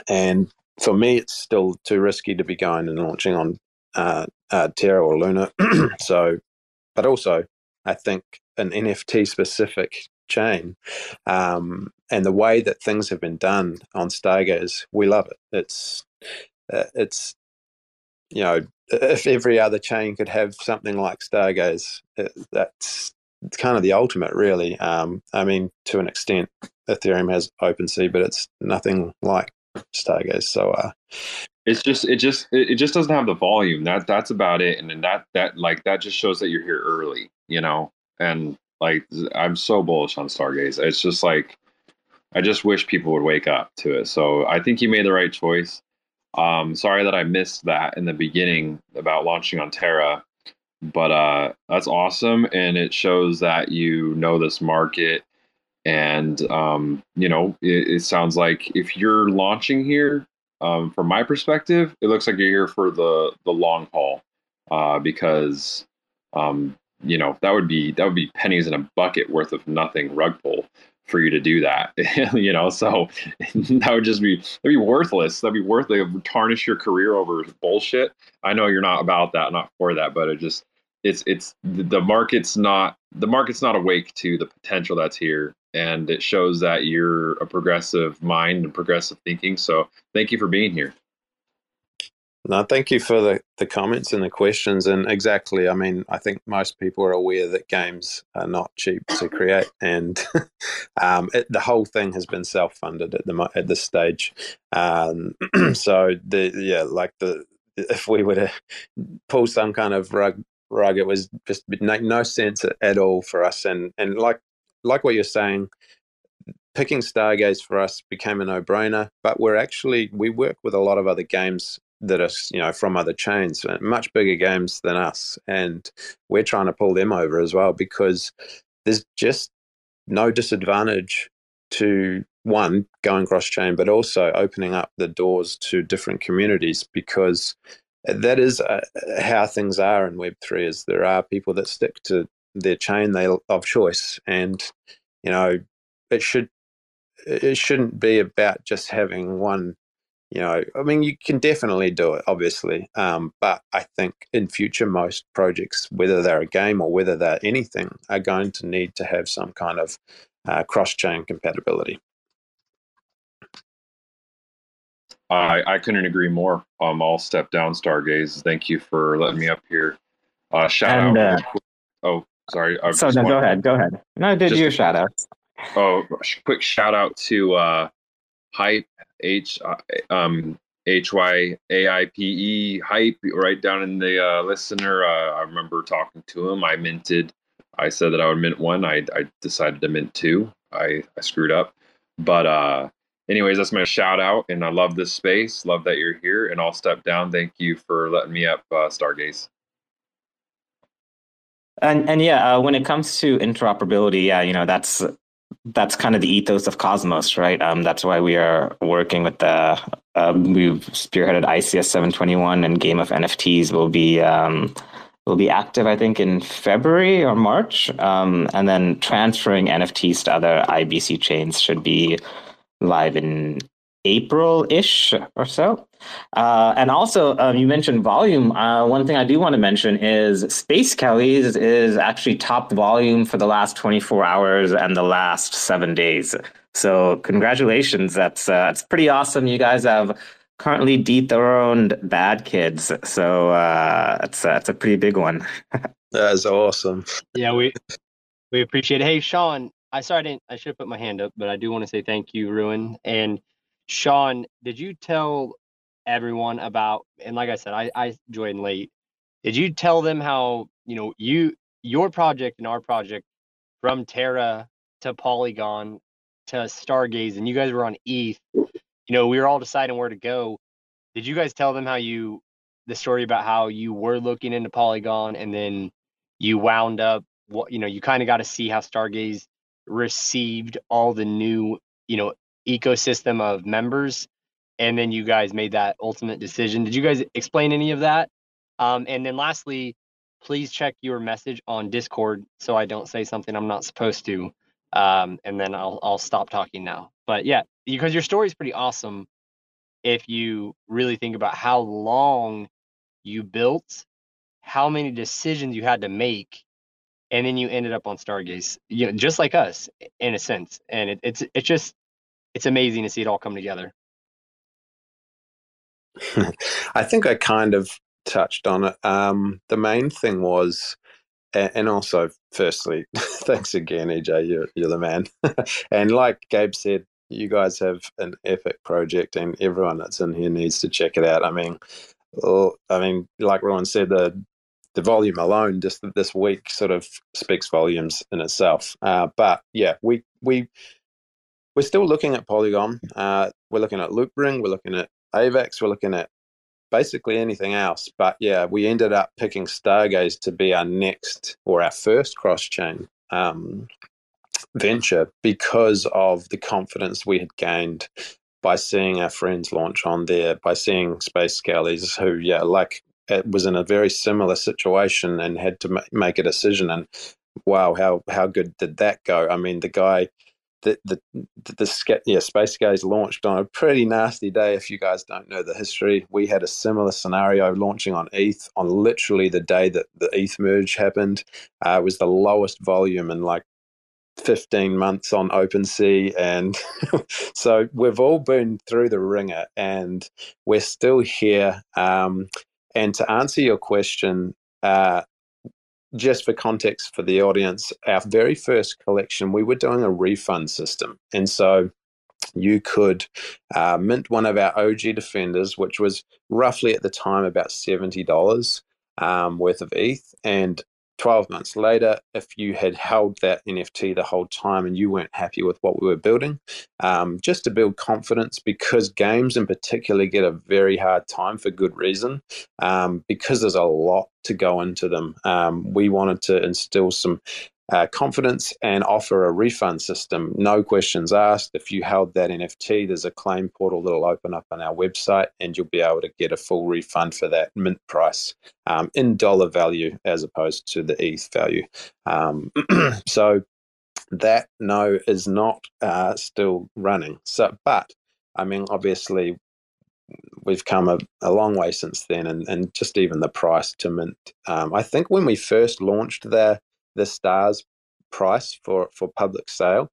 And for me, it's still too risky to be going and launching on uh, uh, Terra or Luna. so, but also, I think an NFT specific chain um, and the way that things have been done on Stargaze, we love it. It's uh, it's you know if every other chain could have something like Stargaze, it, that's kind of the ultimate, really. Um, I mean, to an extent, Ethereum has OpenSea, but it's nothing like Stargaze. So uh, it's just it just it just doesn't have the volume. That that's about it. And then that that like that just shows that you're here early, you know. And like I'm so bullish on Stargaze. It's just like I just wish people would wake up to it. So I think you made the right choice. Um, sorry that I missed that in the beginning about launching on Terra, but uh, that's awesome, and it shows that you know this market. And um, you know, it, it sounds like if you're launching here, um, from my perspective, it looks like you're here for the the long haul uh, because um, you know that would be that would be pennies in a bucket worth of nothing rug pull for you to do that you know? So that would just be that'd be worthless. That'd be worth it tarnish your career over bullshit. I know you're not about that not for that but it just it's it's the market's not the market's not awake to the potential that's here and it shows that you're a progressive mind and progressive thinking. So thank you for being here. No, thank you for the, the comments and the questions. And exactly, I mean, I think most people are aware that games are not cheap to create, and um, it, the whole thing has been self funded at the at this stage. Um, so the yeah, like the if we were to pull some kind of rug rug, it was just make no sense at all for us. And and like like what you're saying, picking Stargaze for us became a no-brainer. But we're actually we work with a lot of other games that are you know from other chains, uh, much bigger games than us, and we're trying to pull them over as well because there's just no disadvantage to one going cross chain, but also opening up the doors to different communities because that is uh, how things are in Web three. Is there are people that stick to their chain they of choice, and you know it should it shouldn't be about just having one. You know, I mean, you can definitely do it, obviously, um, but I think in future most projects, whether they're a game or whether they're anything, are going to need to have some kind of uh, cross-chain compatibility. I, I couldn't agree more. Um, I'll step down, Stargaze. Thank you for letting me up here. Uh, shout and, out. Uh, oh, Sorry. I so no, go ahead. Go ahead. No, did you shout out? Oh, quick shout out to uh, Hype H uh, um H Y A I P E Hype right down in the uh, listener. Uh, I remember talking to him. I minted. I said that I would mint one. I I decided to mint two. I I screwed up, but uh, anyways, that's my shout out, and I love this space. Love that you're here, and I'll step down. Thank you for letting me up, uh, Stargaze. And and yeah, uh, when it comes to interoperability, yeah, you know that's that's kind of the ethos of Cosmos, right? Um, that's why we are working with the um, we've spearheaded ICS 721 and Game of NFTs will be um, will be active, I think, in February or March, um, and then transferring NFTs to other IBC chains should be live in April ish or so. Uh, and also, um, you mentioned volume. Uh, one thing I do want to mention is Space Skellies is actually top volume for the last 24 hours and the last seven days. So, congratulations. That's, uh, that's pretty awesome. You guys have currently dethroned Bad Kids. So, uh, it's, uh, it's a pretty big one. that is awesome. Yeah, we, we appreciate it. Hey, Sean, I sorry I didn't, I should have put my hand up, but I do want to say thank you, Ruin. And Sean, did you tell everyone about? And like I said, I I joined late. Did you tell them how you know you your project and our project from Terra to Polygon to Stargaze, and you guys were on ETH. You know, we were all deciding where to go. Did you guys tell them how you the story about how you were looking into Polygon and then you wound up what you know you kind of got to see how Stargaze received all the new you know ecosystem of members and then you guys made that ultimate decision. Did you guys explain any of that? Um, and then lastly please check your message on discord so i don't say something i'm not supposed to um, and then I'll, I'll stop talking now. But yeah because your story is pretty awesome if you really think about how long you built, how many decisions you had to make, and then you ended up on Stargaze. You know, just like us in a sense. And it, it's it's just it's amazing to see it all come together. I think I kind of touched on it. Um, the main thing was, and also, firstly, thanks again, EJ. You're, you're the man. and like Gabe said, you guys have an epic project, and everyone that's in here needs to check it out. I mean, I mean, like Rowan said, the the volume alone just this week sort of speaks volumes in itself. Uh, but yeah, we we we're still looking at Polygon. Uh, we're looking at Loopring. We're looking at AVAX. We're looking at basically anything else. But yeah, we ended up picking Stargaze to be our next or our first cross chain um, venture because of the confidence we had gained by seeing our friends launch on there, by seeing Space Skellies, who, yeah, like was in a very similar situation and had to make a decision. And wow, how how good did that go? I mean, the guy the the the, the yeah space gaze launched on a pretty nasty day if you guys don't know the history we had a similar scenario launching on eth on literally the day that the eth merge happened uh, it was the lowest volume in like 15 months on OpenSea. And so we've all been through the ringer and we're still here. Um, and to answer your question, uh, just for context for the audience, our very first collection, we were doing a refund system. And so you could uh, mint one of our OG defenders, which was roughly at the time about $70 um, worth of ETH. And 12 months later, if you had held that NFT the whole time and you weren't happy with what we were building, um, just to build confidence, because games in particular get a very hard time for good reason, um, because there's a lot to go into them. Um, we wanted to instill some uh, confidence and offer a refund system. No questions asked. If you held that NFT, there's a claim portal that'll open up on our website and you'll be able to get a full refund for that mint price um, in dollar value as opposed to the ETH value. Um, so that no is not uh, still running. So, but I mean, obviously, we've come a, a, long way since then, and, and just even the price to mint. Um, I think when we first launched there, the stars price for for public sale.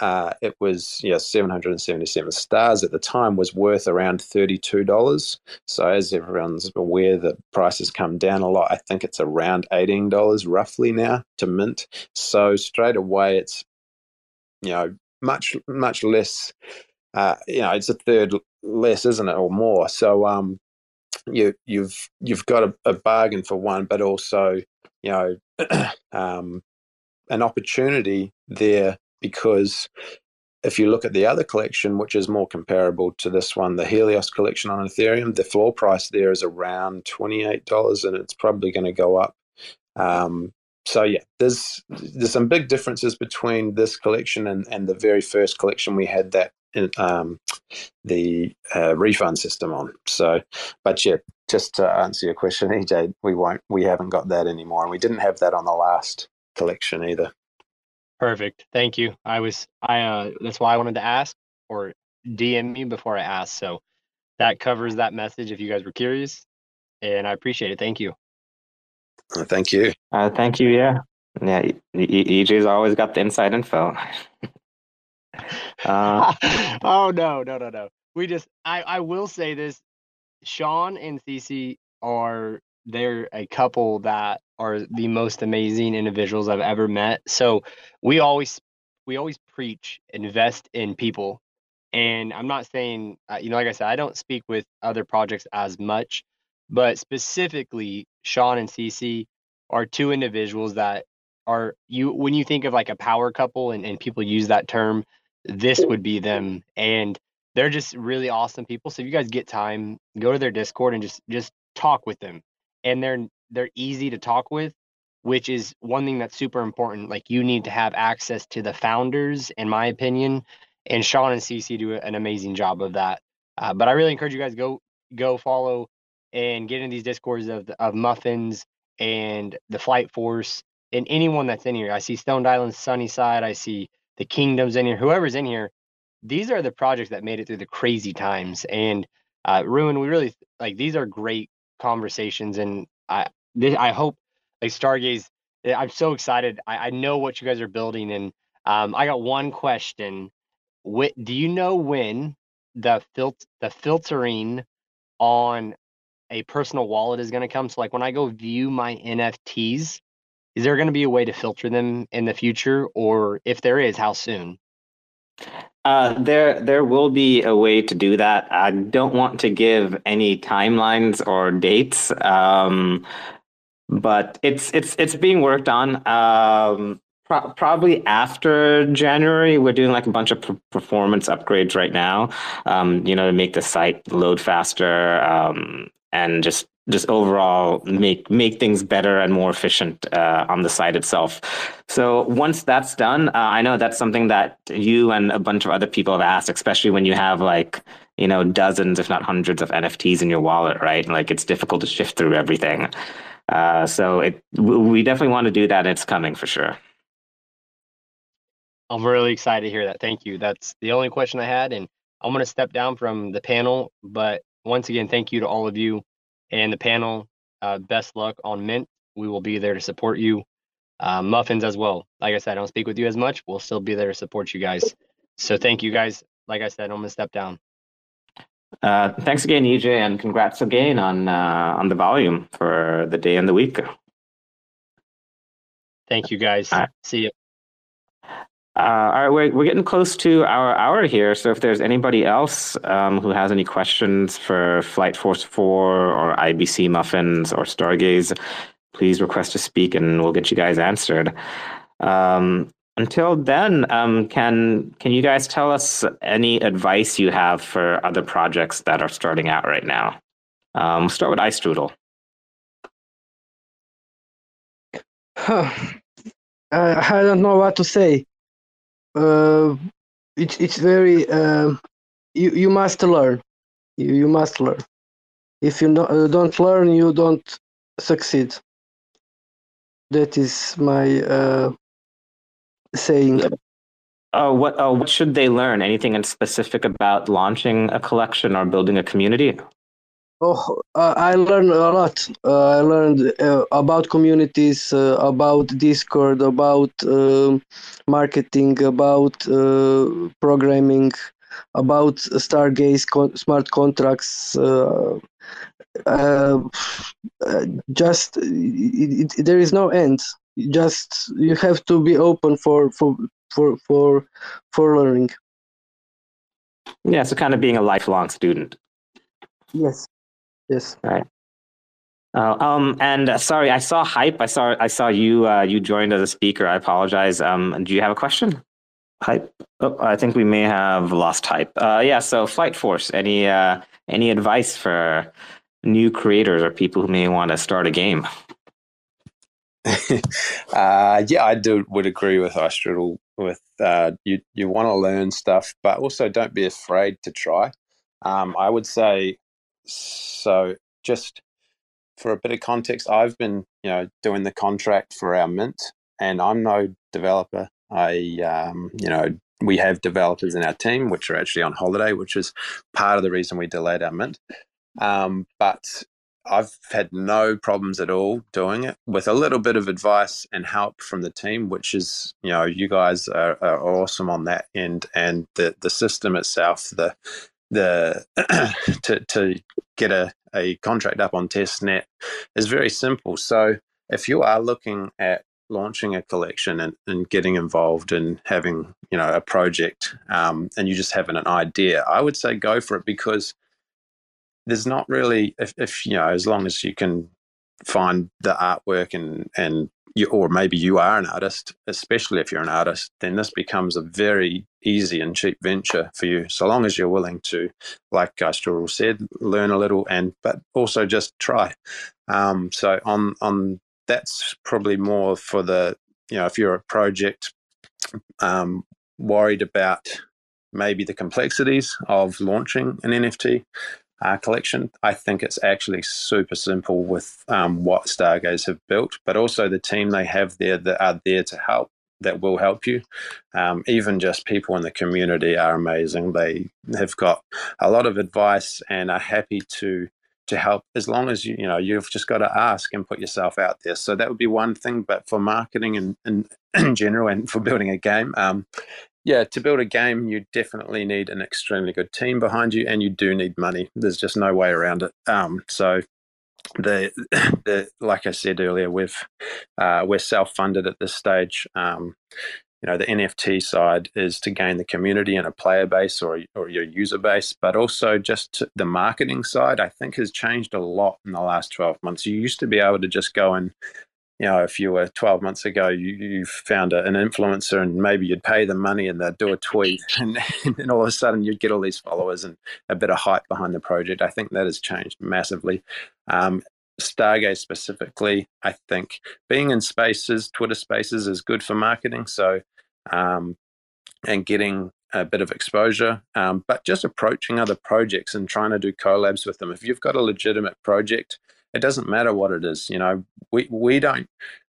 Uh, it was yeah 777 stars at the time was worth around $32 so as everyone's aware the price has come down a lot i think it's around $18 roughly now to mint so straight away it's you know much much less uh, you know it's a third less isn't it or more so um you you've you've got a, a bargain for one but also you know um, an opportunity there because if you look at the other collection, which is more comparable to this one, the Helios collection on Ethereum, the floor price there is around $28 and it's probably going to go up. Um, so yeah, there's there's some big differences between this collection and, and the very first collection we had that in, um, the uh, refund system on. So, but yeah, just to answer your question, EJ, we won't, we haven't got that anymore, and we didn't have that on the last collection either. Perfect. Thank you. I was, I, uh, that's why I wanted to ask or DM me before I asked. So that covers that message if you guys were curious, and I appreciate it. Thank you. Uh, thank you. Uh, thank you. Yeah. Yeah. EJ's always got the inside info. uh, oh no, no, no, no. We just, I, I will say this Sean and Cece are they're a couple that are the most amazing individuals I've ever met. So we always we always preach invest in people. And I'm not saying uh, you know like I said I don't speak with other projects as much, but specifically Sean and Cece are two individuals that are you when you think of like a power couple and, and people use that term, this would be them. And they're just really awesome people. So if you guys get time, go to their Discord and just just talk with them. And they're they're easy to talk with, which is one thing that's super important. Like you need to have access to the founders, in my opinion. And Sean and CC do an amazing job of that. Uh, but I really encourage you guys go go follow and get into these discords of of muffins and the flight force and anyone that's in here. I see Stone Island, Sunnyside. I see the Kingdoms in here. Whoever's in here, these are the projects that made it through the crazy times. And uh, Ruin, we really like these are great conversations, and I this, I hope like Stargaze. Eh, I'm so excited. I, I know what you guys are building, and um, I got one question. What, do you know when the fil- the filtering on a personal wallet is going to come? So, like when I go view my NFTs, is there going to be a way to filter them in the future, or if there is, how soon? Uh, there, there will be a way to do that. I don't want to give any timelines or dates, um, but it's it's it's being worked on. Um, pro- probably after January, we're doing like a bunch of p- performance upgrades right now. Um, you know, to make the site load faster um, and just just overall make make things better and more efficient uh, on the site itself. So once that's done, uh, I know that's something that you and a bunch of other people have asked, especially when you have like you know dozens, if not hundreds, of NFTs in your wallet, right? Like it's difficult to shift through everything. Uh, so it we definitely want to do that. It's coming for sure. I'm really excited to hear that. Thank you. That's the only question I had, and I'm going to step down from the panel. But once again, thank you to all of you and the panel. Uh, best luck on Mint. We will be there to support you. Uh, muffins as well. Like I said, I don't speak with you as much. We'll still be there to support you guys. So thank you guys. Like I said, I'm gonna step down. Uh, thanks again, EJ, and congrats again on uh, on the volume for the day and the week. Thank you guys. Right. See you. Uh, all right, we're, we're getting close to our hour here. So if there's anybody else um, who has any questions for Flight Force 4 or IBC Muffins or Stargaze, please request to speak and we'll get you guys answered. Um, until then, um, can can you guys tell us any advice you have for other projects that are starting out right now? Um, we'll start with iStrudel. Huh. I, I don't know what to say. Uh, it's it's very uh, you you must learn. You you must learn. If you no, uh, don't learn, you don't succeed. That is my uh, saying. Oh, what oh, what should they learn? Anything in specific about launching a collection or building a community? Oh, uh, I learned a lot. Uh, I learned uh, about communities, uh, about Discord, about um marketing, about uh, programming, about Stargaze con- smart contracts. Uh, just it, it, there is no end. Just you have to be open for for for for for learning. Yeah, so kind of being a lifelong student. Yes. Yes. Right. Uh, um, and uh, sorry, I saw hype. I saw I saw you uh, you joined as a speaker. I apologize. Um, do you have a question? Hype. Oh, I think we may have lost hype. Uh, yeah. So, Flight Force. Any uh, any advice for new creators or people who may want to start a game? uh, yeah, I do would agree with iStrudel. With uh, you, you want to learn stuff, but also don't be afraid to try. Um, I would say so. Just for a bit of context, I've been you know doing the contract for our mint, and I'm no developer. I um, you know we have developers in our team which are actually on holiday, which is part of the reason we delayed our mint. Um, but I've had no problems at all doing it with a little bit of advice and help from the team, which is, you know, you guys are, are awesome on that end, and the the system itself, the the to to get a a contract up on testnet is very simple. So if you are looking at launching a collection and, and getting involved in having you know a project um, and you just having an idea, I would say go for it because there's not really if, if you know as long as you can find the artwork and and you, or maybe you are an artist, especially if you're an artist, then this becomes a very easy and cheap venture for you. So long as you're willing to, like Guy iStrudel said, learn a little and but also just try. Um, so on on that's probably more for the you know if you're a project um, worried about maybe the complexities of launching an NFT uh, collection. I think it's actually super simple with um, what Stargaze have built, but also the team they have there that are there to help. That will help you. Um, even just people in the community are amazing. They have got a lot of advice and are happy to to help as long as you you know you've just got to ask and put yourself out there so that would be one thing but for marketing and, and in general and for building a game um, yeah to build a game you definitely need an extremely good team behind you and you do need money there's just no way around it um, so the the like i said earlier we've uh, we're self-funded at this stage um, you know the NFT side is to gain the community and a player base or or your user base, but also just the marketing side. I think has changed a lot in the last twelve months. You used to be able to just go and you know, if you were 12 months ago, you, you found a, an influencer and maybe you'd pay them money and they'd do a tweet and, and then all of a sudden you'd get all these followers and a bit of hype behind the project. I think that has changed massively. Um, Stargaze specifically, I think being in spaces, Twitter spaces is good for marketing. So, um, and getting a bit of exposure, um, but just approaching other projects and trying to do collabs with them. If you've got a legitimate project, it doesn't matter what it is. You know, we, we don't,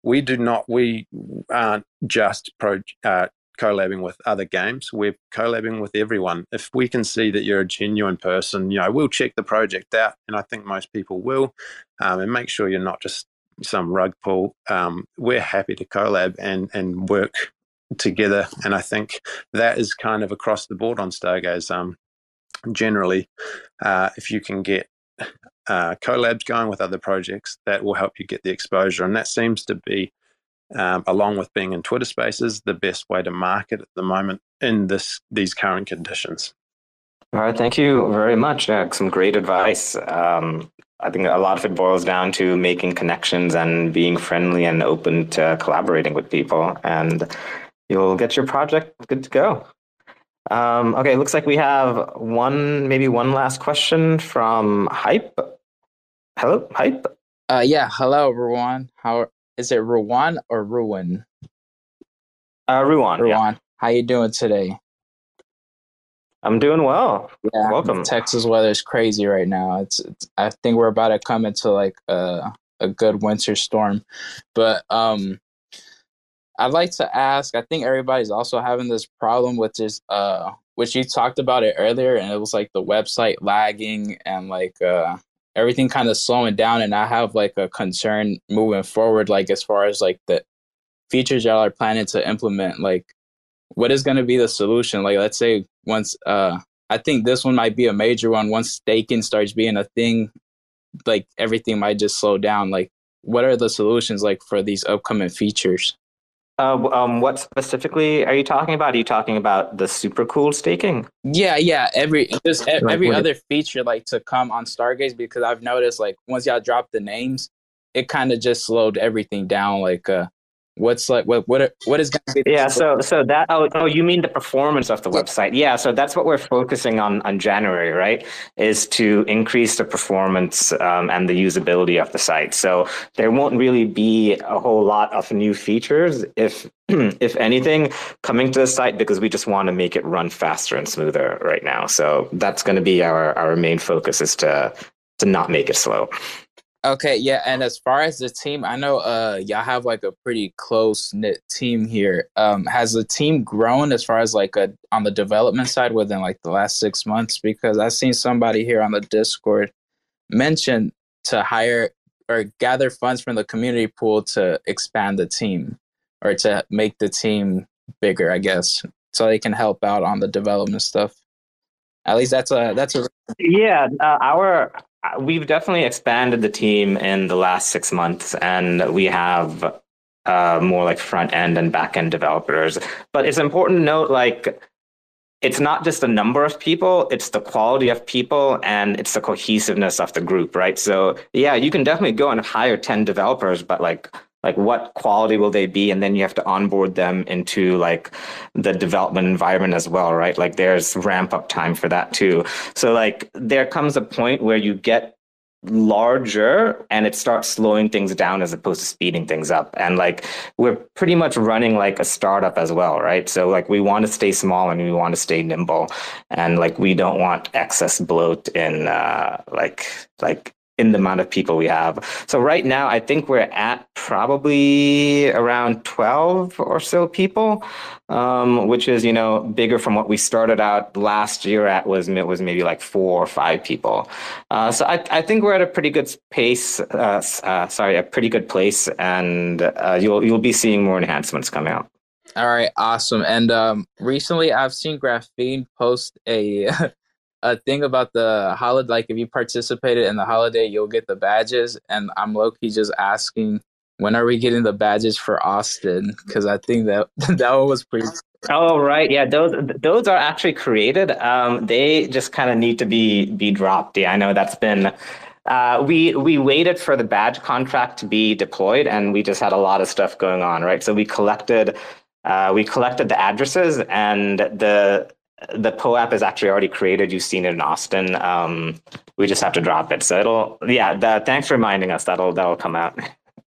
we do not, we aren't just pro, uh, collabing with other games. We're collabing with everyone. If we can see that you're a genuine person, you know, we'll check the project out, and I think most people will, um, and make sure you're not just some rug pull. Um, we're happy to collab and and work together, and I think that is kind of across the board on Stargaze. Um, generally, uh, if you can get uh, collabs going with other projects, that will help you get the exposure, and that seems to be um, along with being in Twitter Spaces, the best way to market at the moment in this these current conditions. All right, thank you very much. Uh, some great advice. Um, I think a lot of it boils down to making connections and being friendly and open to collaborating with people, and you'll get your project good to go. Um, okay, looks like we have one, maybe one last question from Hype. Hello, hi. Uh, yeah, hello everyone. How is it Ruan or Ruin? Uh, Ruan. Ruan. Yeah. How you doing today? I'm doing well. Yeah, Welcome. Texas weather is crazy right now. It's, it's I think we're about to come into like a a good winter storm, but um, I'd like to ask. I think everybody's also having this problem with this uh, which you talked about it earlier, and it was like the website lagging and like uh everything kind of slowing down and i have like a concern moving forward like as far as like the features y'all are planning to implement like what is going to be the solution? Like let's say once uh i think this one might be a major one once staking starts being a thing like everything might just slow down like what are the solutions like for these upcoming features uh, um, what specifically are you talking about? Are you talking about the super cool staking? Yeah, yeah. Every just Like, every other feature like to come on Stargaze because I've noticed like once y'all drop the names, it kind of just slowed everything down. Like, uh, what's like what what what is going to be? the Yeah, so so that oh, oh you mean the performance of the website? Yeah, so that's what we're focusing on on January, right? Is to increase the performance um, and the usability of the site. So there won't really be a whole lot of new features, if if anything, coming to the site because we just want to make it run faster and smoother right now. So that's going to be our our main focus is to to not make it slow. Okay, yeah, and as far as the team, I know uh y'all have like a pretty close knit team here. Um has the team grown as far as like a on the development side within like the last 6 months because I've seen somebody here on the Discord mention to hire or gather funds from the community pool to expand the team or to make the team bigger, I guess, so they can help out on the development stuff. At least that's a that's a Yeah, uh, our we've definitely expanded the team in the last six months, and we have uh, more like front end and back end developers. But it's important to note, like, it's not just the number of people; it's the quality of people and it's the cohesiveness of the group, right? So, yeah, you can definitely go and hire ten developers, but like. Like what quality will they be, and then you have to onboard them into like the development environment as well, right? Like there's ramp up time for that too. So like there comes a point where you get larger and it starts slowing things down as opposed to speeding things up. And like we're pretty much running like a startup as well, right? So like we want to stay small and we want to stay nimble and like we don't want excess bloat in uh like like in the amount of people we have. So right now, I think we're at probably around 12 or so people, um, which is, you know, bigger from what we started out last year at was, it was maybe like four or five people. Uh, so I, I think we're at a pretty good pace, uh, uh, sorry, a pretty good place and uh, you'll, you'll be seeing more enhancements come out. All right, awesome. And um, recently, I've seen Graphene post a a thing about the holiday. Like, if you participated in the holiday, you'll get the badges. And I'm low key just asking, when are we getting the badges for Austin? Because I think that that one was pretty. Oh right, yeah. Those those are actually created. Um, they just kind of need to be be dropped. Yeah, I know that's been. Uh, we we waited for the badge contract to be deployed, and we just had a lot of stuff going on, right? So we collected uh, we collected the addresses and the the POAP is actually already created. You've seen it in Austin. Um, we just have to drop it. So it'll, yeah. The, thanks for reminding us. That'll that'll come out.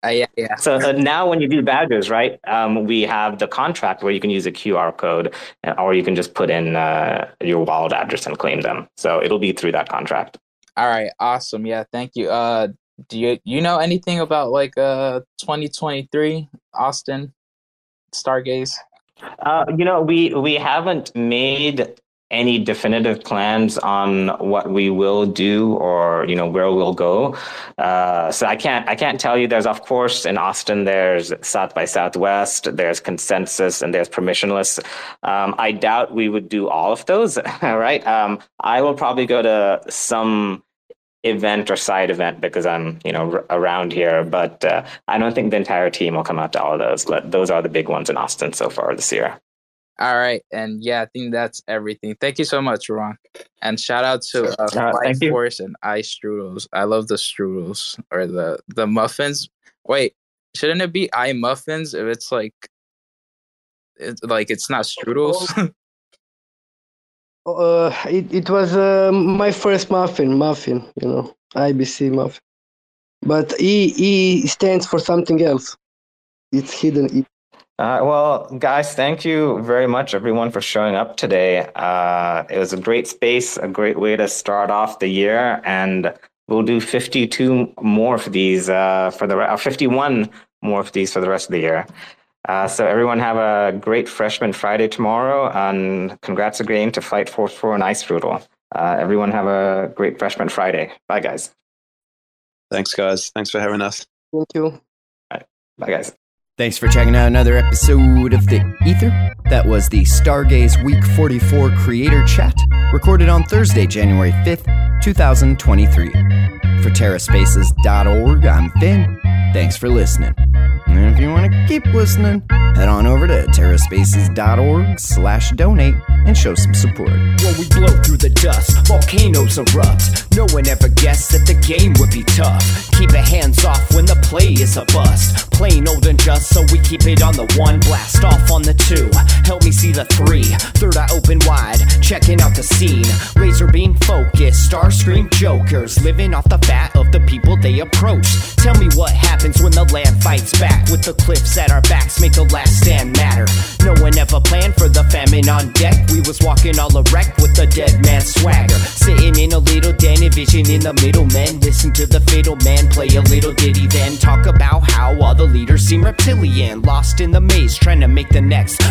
Uh, yeah, yeah. So uh, now, when you do badges, right, um, we have the contract where you can use a QR code, uh, or you can just put in uh, your wallet address and claim them. So it'll be through that contract. All right, awesome. Yeah, thank you. Uh, do you you know anything about like uh 2023 Austin? Stargaze? Uh, you know, we we haven't made any definitive plans on what we will do or you know where we'll go. Uh, so I can't I can't tell you. There's of course in Austin there's South by Southwest, there's consensus, and there's permissionless. Um, I doubt we would do all of those. right? Um, I will probably go to some event or side event because I'm, you know, r- around here. But uh, I don't think the entire team will come out to all of those. But those are the big ones in Austin so far this year. All right, and yeah, I think that's everything. Thank you so much, Ron, and shout out to uh, uh, Force and iStrudels. I love the strudels or the the muffins. Wait, shouldn't it be I muffins if it's like, it's like it's not strudels? Uh, it, it was uh, my first muffin, muffin, you know, IBC muffin. But E, e stands for something else. It's hidden. Uh, well, guys, thank you very much, everyone, for showing up today. Uh, it was a great space, a great way to start off the year, and we'll do 52 more of these uh, for the uh, 51 more of these for the rest of the year. Uh, so everyone have a great Freshman Friday tomorrow, and congrats again to Flight Force 4 and iStrudel. Uh, everyone have a great Freshman Friday. Bye, guys. Thanks, guys. Thanks for having us. Thank you. Bye, guys. Thanks for checking out another episode of The Ether. That was the Stargaze Week 44 Creator Chat, recorded on Thursday, January 5th, 2023. For TerraSpaces.org, I'm Finn. Thanks for listening. And if you want to keep listening, head on over to terraspaces.org slash donate and show some support. When we blow through the dust, volcanoes erupt. No one ever guessed that the game would be tough. Keep your hands off when the play is a bust. Plain old and just, so we keep it on the one. Blast off on the two. Help me see the three. Third eye open wide, checking out the scene. Razor beam focus, star scream jokers. Living off the fat of the people they approach. Tell me what when the land fights back. With the cliffs at our backs, make the last stand matter. No one ever planned for the famine on deck. We was walking all erect with the dead man swagger. Sitting in a little den, envisioning the middlemen. Listen to the fatal man play a little ditty, then talk about how all the leaders seem reptilian. Lost in the maze, trying to make the next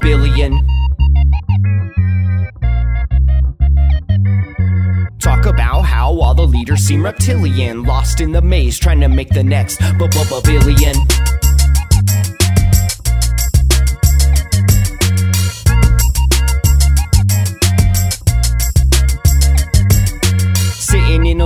billion. Talk about how all the leaders seem reptilian. Lost in the maze, trying to make the next billion. Sitting in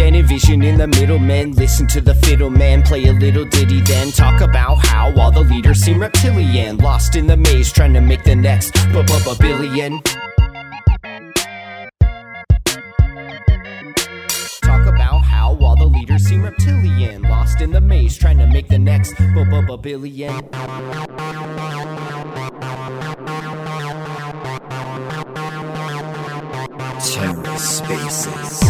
A envision in the middle men. Listen to the fiddle man play a little ditty, then talk about how all the leaders seem reptilian. Lost in the maze, trying to make the next billion. Talk about how all the leaders seem reptilian. Lost in the maze, trying to make the next billion. TerraSpaces.